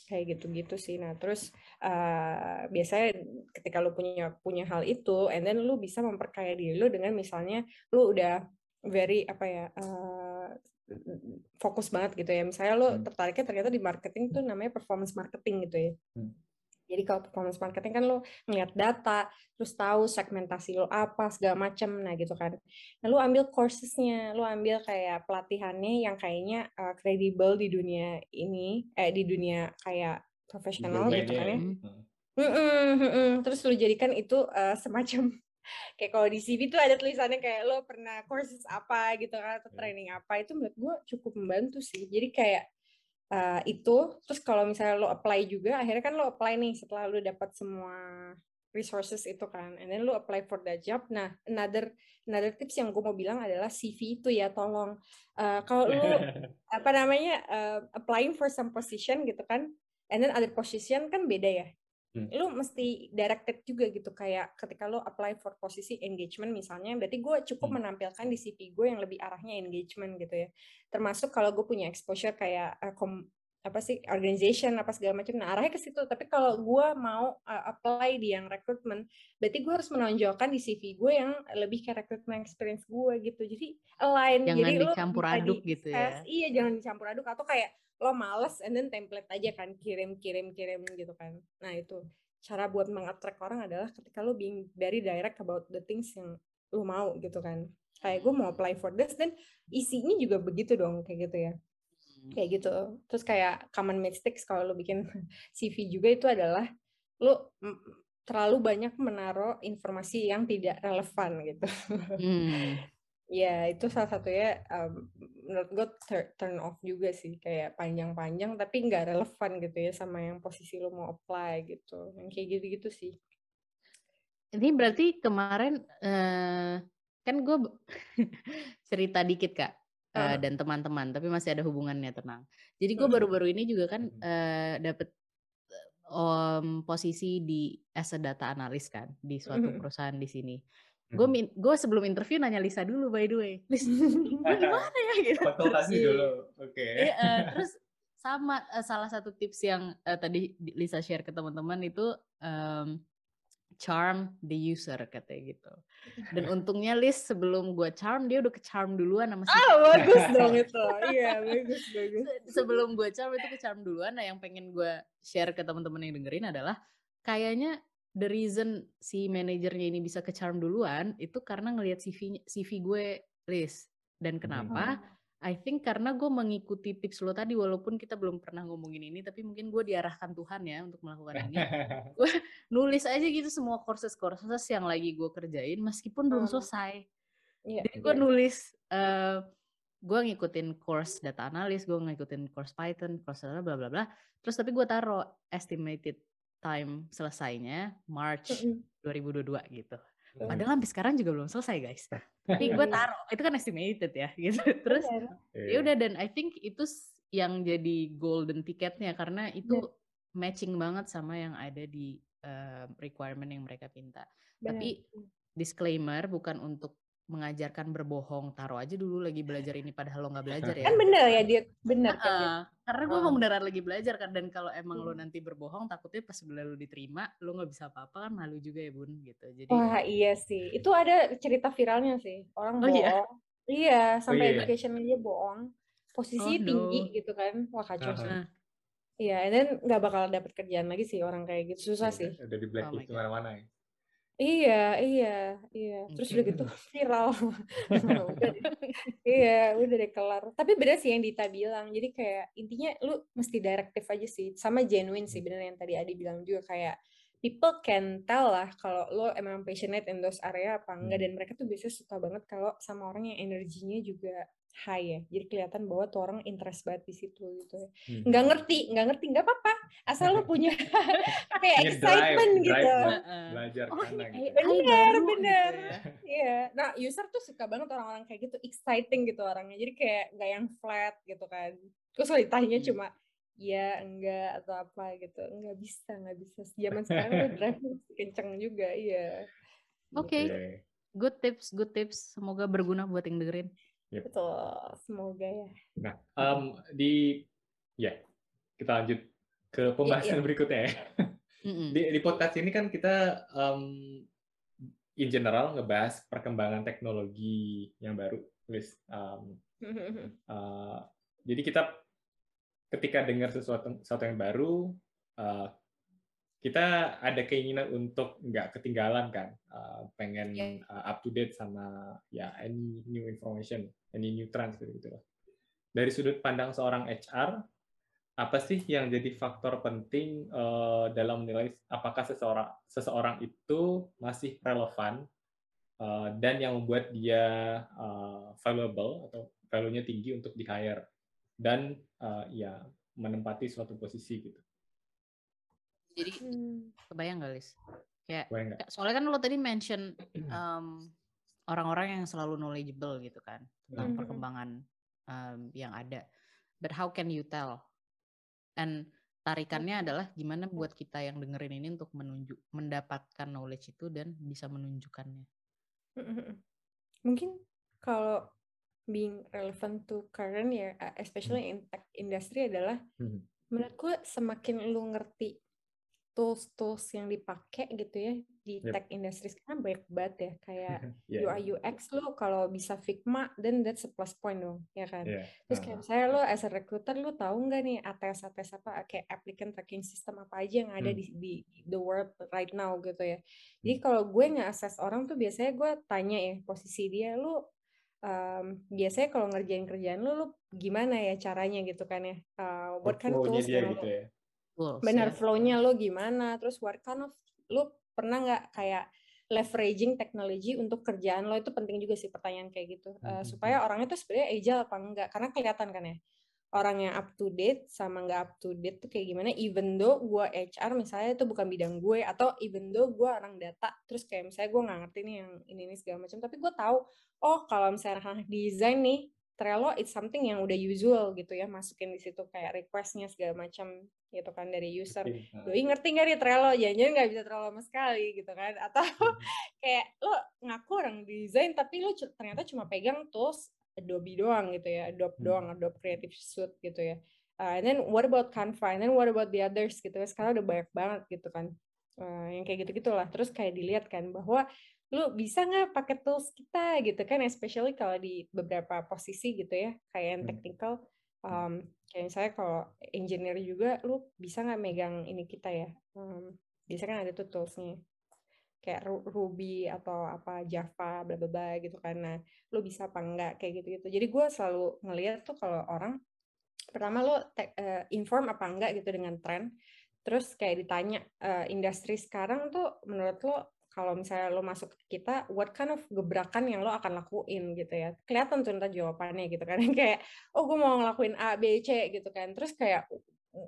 Kayak gitu-gitu sih. Nah terus uh, biasanya ketika lo punya punya hal itu and then lo bisa memperkaya diri lo dengan misalnya lo udah very apa ya uh, fokus banget gitu ya. Misalnya lo hmm. tertariknya ternyata di marketing tuh namanya performance marketing gitu ya. Hmm jadi kalau performance marketing kan lo ngeliat data, terus tahu segmentasi lo apa, segala macam, nah gitu kan. Nah lo ambil coursesnya, lo ambil kayak pelatihannya yang kayaknya kredibel uh, di dunia ini, eh di dunia kayak profesional gitu kan ya. Mm -mm, mm -mm. Terus lo jadikan itu uh, semacam kayak kalau di CV tuh ada tulisannya kayak lo pernah courses apa gitu kan atau iya. training apa itu menurut gue cukup membantu sih. Jadi kayak uh, itu terus kalau misalnya lo apply juga akhirnya kan lo apply nih setelah lo dapat semua resources itu kan and then lu apply for that job. Nah another another tips yang gue mau bilang adalah CV itu ya tolong. Uh, kalau lu apa namanya uh, applying for some position gitu kan and then other position kan beda ya hmm. lu mesti directed juga gitu kayak ketika lu apply for posisi engagement misalnya berarti gue cukup hmm. menampilkan di CV gue yang lebih arahnya engagement gitu ya. Termasuk kalau gue punya exposure kayak uh, apa sih organization apa segala macam. Nah arahnya ke situ tapi kalau gue mau uh, apply di yang rekrutmen berarti gue harus menonjolkan di CV gue yang lebih ke rekrutmen experience gue gitu. Jadi align jangan jadi dicampur aduk gitu ya. iya jangan dicampur aduk. Atau kayak lo males and then template aja kan kirim kirim kirim gitu kan. Nah itu cara buat mengattract orang adalah ketika lo being very direct about the things yang lo mau gitu kan. Kayak gue mau apply for this dan isinya juga begitu dong kayak gitu ya. Kayak gitu. Terus kayak common mistakes kalau lo bikin CV juga itu adalah lo terlalu banyak menaruh informasi yang tidak relevan gitu. Hmm. Ya itu salah satunya um, menurut gue turn off juga sih kayak panjang-panjang tapi nggak relevan gitu ya sama yang posisi lo mau apply gitu yang kayak gitu-gitu sih. Ini berarti kemarin uh, kan gue cerita dikit kak uh, dan teman-teman tapi masih ada hubungannya tenang. Jadi gue baru-baru ini juga kan uh, dapet um, posisi di as a data analis kan di suatu perusahaan di sini gue min gue sebelum interview nanya Lisa dulu by the way Lisa gimana ya gitu konsultasi dulu oke okay. uh, terus sama uh, salah satu tips yang uh, tadi Lisa share ke teman-teman itu um, charm the user katanya gitu. Dan untungnya list sebelum gue charm dia udah ke charm duluan sama si Ah bagus dong itu. Iya bagus bagus. sebelum gue charm itu ke charm duluan. Nah yang pengen gue share ke teman-teman yang dengerin adalah kayaknya the reason si manajernya ini bisa ke charm duluan itu karena ngelihat CV CV gue list. Dan kenapa? Hmm I think karena gue mengikuti tips lo tadi walaupun kita belum pernah ngomongin ini tapi mungkin gue diarahkan Tuhan ya untuk melakukan ini. gue nulis aja gitu semua courses-courses yang lagi gue kerjain meskipun belum hmm. selesai. Yeah, Jadi gue yeah. nulis uh, gue ngikutin course data analis, gue ngikutin course Python, course bla bla bla. Terus tapi gue taruh estimated time selesainya March mm -hmm. 2022 gitu. Padahal sampai sekarang juga belum selesai guys. Tapi gue taruh itu kan estimated ya gitu. Terus ya udah dan I think itu yang jadi golden ticketnya karena itu yeah. matching banget sama yang ada di uh, requirement yang mereka minta. Tapi disclaimer bukan untuk mengajarkan berbohong taruh aja dulu lagi belajar ini padahal lo nggak belajar ya kan bener ya dia bener kan uh, karena gue mau beneran lagi belajar kan dan kalau emang hmm. lo nanti berbohong takutnya pas sebelum lo diterima lo nggak bisa apa-apa kan malu juga ya bun gitu jadi wah iya sih itu ada cerita viralnya sih orang oh, iya? bohong iya, iya sampai oh, iya. education dia bohong posisi oh, tinggi no. gitu kan wah kacau uh -huh. sih Iya, dan nggak bakal dapet kerjaan lagi sih orang kayak gitu susah ya, sih. Udah di blacklist oh mana-mana ya. Iya iya iya, terus udah gitu viral. Udah iya, udah deh kelar. Tapi beda sih yang Dita bilang, jadi kayak intinya lu mesti direktif aja sih, sama genuine sih bener yang tadi Adi bilang juga. Kayak people can tell lah kalau lo emang passionate in those area apa enggak, hmm. dan mereka tuh biasanya suka banget kalau sama orang yang energinya juga high ya jadi kelihatan bahwa tuh orang interest banget di situ gitu ya hmm. nggak ngerti nggak ngerti nggak apa-apa asal lo punya kayak excitement drive, gitu drive belajar oh, karena gitu. bener bener gitu ya. iya nah user tuh suka banget orang-orang kayak gitu exciting gitu orangnya jadi kayak nggak yang flat gitu kan terus kalau ditanya hmm. cuma ya enggak atau apa gitu enggak bisa enggak bisa zaman sekarang tuh drive kenceng juga iya oke okay. okay. good tips good tips semoga berguna buat yang dengerin Yep. Betul, semoga ya. Nah, um, di ya kita lanjut ke iya, pembahasan yeah, yeah. berikutnya ya. Di, di podcast ini kan kita um, in general ngebahas perkembangan teknologi yang baru, Liz. Um, uh, jadi kita ketika dengar sesuatu, sesuatu yang baru, uh, kita ada keinginan untuk nggak ketinggalan kan, uh, pengen yeah. uh, up to date sama ya any new information, any new trends gitu gitu. Dari sudut pandang seorang HR, apa sih yang jadi faktor penting uh, dalam menilai apakah seseorang seseorang itu masih relevan uh, dan yang membuat dia uh, valuable atau value-nya tinggi untuk di hire dan uh, ya menempati suatu posisi gitu. Jadi hmm. kebayang gak, Lis? Kayak, soalnya kan lo tadi mention um, orang-orang yang selalu knowledgeable gitu kan tentang hmm. perkembangan um, yang ada. But how can you tell? And tarikannya adalah gimana buat kita yang dengerin ini untuk menunjuk mendapatkan knowledge itu dan bisa menunjukkannya. Mungkin kalau being relevant to current ya, especially hmm. in tech industry adalah hmm. menurutku semakin lu ngerti tools-tools yang dipakai gitu ya di yep. tech industry sekarang banyak banget ya kayak yeah. UI UX lo kalau bisa Figma then that's a plus point dong ya kan yeah. terus kayak uh-huh. saya lo as a recruiter lo tahu nggak nih ATS ATS apa kayak applicant tracking system apa aja yang ada hmm. di, di the world right now gitu ya jadi hmm. kalau gue nggak assess orang tuh biasanya gue tanya ya posisi dia lo um, biasanya kalau ngerjain kerjaan lo lo gimana ya caranya gitu kan ya uh, what kind of tools dia gitu ya benar flow-nya lo gimana terus what kind of lo pernah nggak kayak leveraging teknologi untuk kerjaan lo? Itu penting juga sih pertanyaan kayak gitu. Uh, supaya orangnya tuh sebenarnya agile apa enggak? Karena kelihatan kan ya orang yang up to date sama nggak up to date tuh kayak gimana? Even though gue HR misalnya itu bukan bidang gue atau even though gue orang data terus kayak misalnya gue nggak ngerti nih yang ini ini segala macam tapi gue tahu oh kalau misalnya anak desain nih Trello it's something yang udah usual gitu ya masukin di situ kayak requestnya segala macam gitu kan dari user. Doi ngerti nggak nih Trello? Jangan-jangan nggak bisa Trello sama sekali gitu kan? Atau hmm. kayak lo ngaku orang desain tapi lo ternyata cuma pegang tools Adobe doang gitu ya, Adobe hmm. doang, Adobe Creative Suite gitu ya. Uh, and then what about Canva? And then what about the others gitu ya? Sekarang udah banyak banget gitu kan. Uh, yang kayak gitu gitulah. Terus kayak dilihat kan bahwa lu bisa nggak pakai tools kita gitu kan especially kalau di beberapa posisi gitu ya kayak yang hmm. technical um, kayak misalnya kalau engineer juga lu bisa nggak megang ini kita ya? Um, biasanya kan ada tuh toolsnya. Kayak Ruby atau apa Java bla bla bla gitu kan. Nah lu bisa apa enggak kayak gitu gitu jadi gue selalu ngeliat tuh kalau orang pertama lo uh, inform apa enggak gitu dengan tren. Terus kayak ditanya uh, industri sekarang tuh menurut lo kalau misalnya lo masuk ke kita, what kind of gebrakan yang lo akan lakuin gitu ya. Kelihatan tuh ntar jawabannya gitu kan. kayak, oh gue mau ngelakuin A, B, C gitu kan. Terus kayak,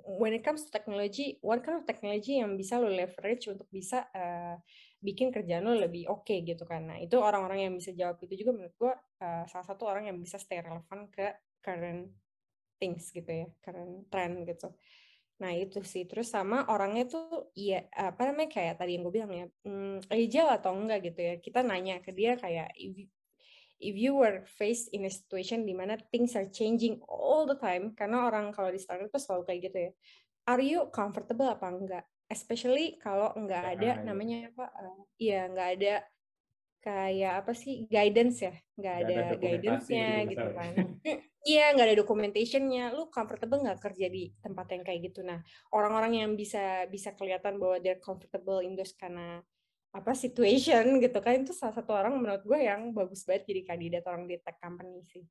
when it comes to technology, what kind of technology yang bisa lo leverage untuk bisa uh, bikin kerjaan lo lebih oke okay, gitu kan. Nah itu orang-orang yang bisa jawab itu juga menurut gue uh, salah satu orang yang bisa stay relevan ke current things gitu ya, current trend gitu. Nah itu sih, terus sama orangnya tuh iya apa namanya kayak tadi yang gue bilang ya, hmm, agile atau enggak gitu ya. Kita nanya ke dia kayak if you, if you were faced in a situation di mana things are changing all the time, karena orang kalau di startup tuh selalu kayak gitu ya. Are you comfortable apa enggak? Especially kalau enggak ya, ada ya. namanya apa? Uh, iya nggak ada kayak apa sih guidance ya? Nggak ada, ada guidance-nya gitu, gitu kan. iya nggak ada documentationnya. Lu comfortable nggak kerja di tempat yang kayak gitu? Nah orang-orang yang bisa bisa kelihatan bahwa they're comfortable in those karena apa situation gitu kan itu salah satu orang menurut gue yang bagus banget jadi kandidat orang di tech company sih.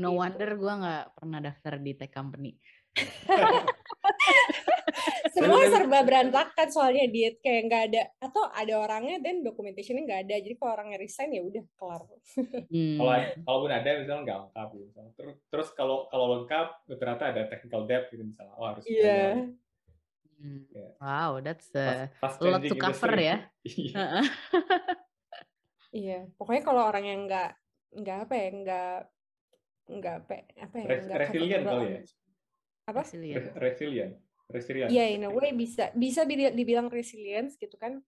No gitu. wonder gue nggak pernah daftar di tech company semua serba berantakan soalnya diet kayak nggak ada atau ada orangnya dan documentationnya nggak ada jadi kalau orangnya resign ya udah kelar hmm. kalau kalaupun ada misalnya nggak lengkap gitu terus terus kalau kalau lengkap ternyata ada technical debt gitu misalnya oh harus iya yeah. Hmm. Yeah. Wow, that's a pas, pas lot to cover industry. ya. Iya. iya, pokoknya kalau orang yang nggak nggak apa ya nggak nggak apa apa ya nggak resilient kali ya. Apa? Resilient. resilient resilience. Iya, in a way bisa bisa dibilang resilience gitu kan.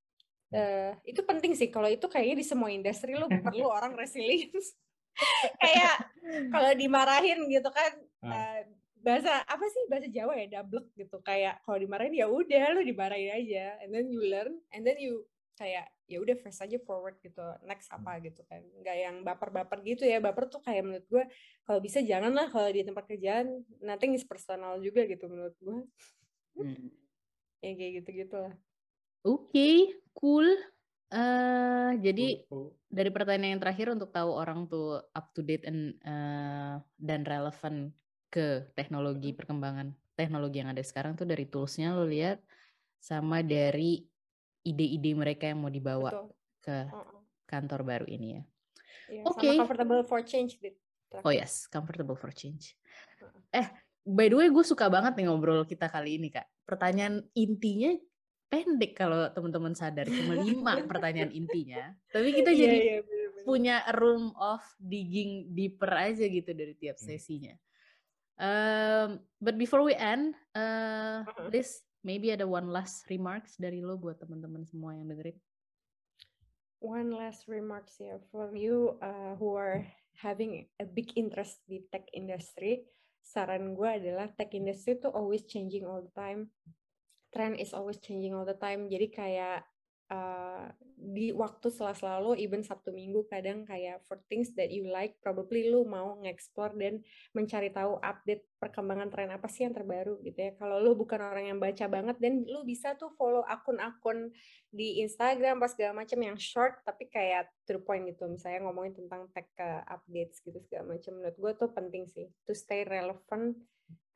Uh, itu penting sih. Kalau itu kayaknya di semua industri lo perlu orang resilience. kayak kalau dimarahin gitu kan uh, bahasa apa sih bahasa Jawa ya? Double gitu. Kayak kalau dimarahin ya udah lo dimarahin aja. And then you learn and then you kayak ya udah first aja forward gitu. Next apa gitu kan. Nggak yang baper-baper gitu ya. Baper tuh kayak menurut gue kalau bisa jangan lah kalau di tempat kerjaan nanti is personal juga gitu menurut gue Hmm. Ya kayak gitu-gitu lah. Oke, okay, cool. Uh, jadi oh, oh. dari pertanyaan yang terakhir untuk tahu orang tuh up to date and, uh, dan relevan ke teknologi perkembangan teknologi yang ada sekarang tuh dari toolsnya lo lihat sama dari ide-ide mereka yang mau dibawa Betul. ke kantor baru ini ya. ya Oke. Okay. comfortable for change. Oh yes, comfortable for change. Eh, by the way gue suka banget nih ngobrol kita kali ini kak. Pertanyaan intinya pendek kalau teman-teman sadar cuma lima pertanyaan intinya tapi kita iya, jadi yeah, yeah, punya room of digging deeper aja gitu dari tiap hmm. sesinya um, but before we end uh. Liz maybe ada one last remarks dari lo buat teman-teman semua yang dengerin one last remarks ya for you uh, who are having a big interest di tech industry saran gue adalah tech industry tuh always changing all the time trend is always changing all the time. Jadi kayak uh, di waktu sela-sela lo, even Sabtu Minggu kadang kayak for things that you like, probably lo mau nge-explore dan mencari tahu update perkembangan tren apa sih yang terbaru gitu ya. Kalau lo bukan orang yang baca banget dan lo bisa tuh follow akun-akun di Instagram pas segala macam yang short tapi kayak the point gitu. Misalnya ngomongin tentang tech uh, updates gitu segala macam. Menurut gue tuh penting sih to stay relevant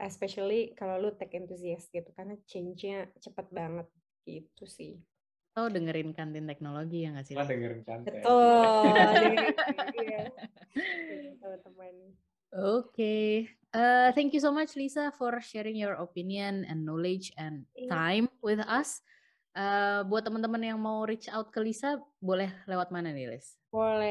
especially kalau lu tech enthusiast gitu karena change-nya cepat banget gitu sih. Oh dengerin kantin teknologi ya nggak sih? Oh, dengerin kantin. Betul. Iya. teman-teman. Oke, okay. uh, thank you so much Lisa for sharing your opinion and knowledge and iya. time with us. Uh, buat teman-teman yang mau reach out ke Lisa, boleh lewat mana nih, Lis? Boleh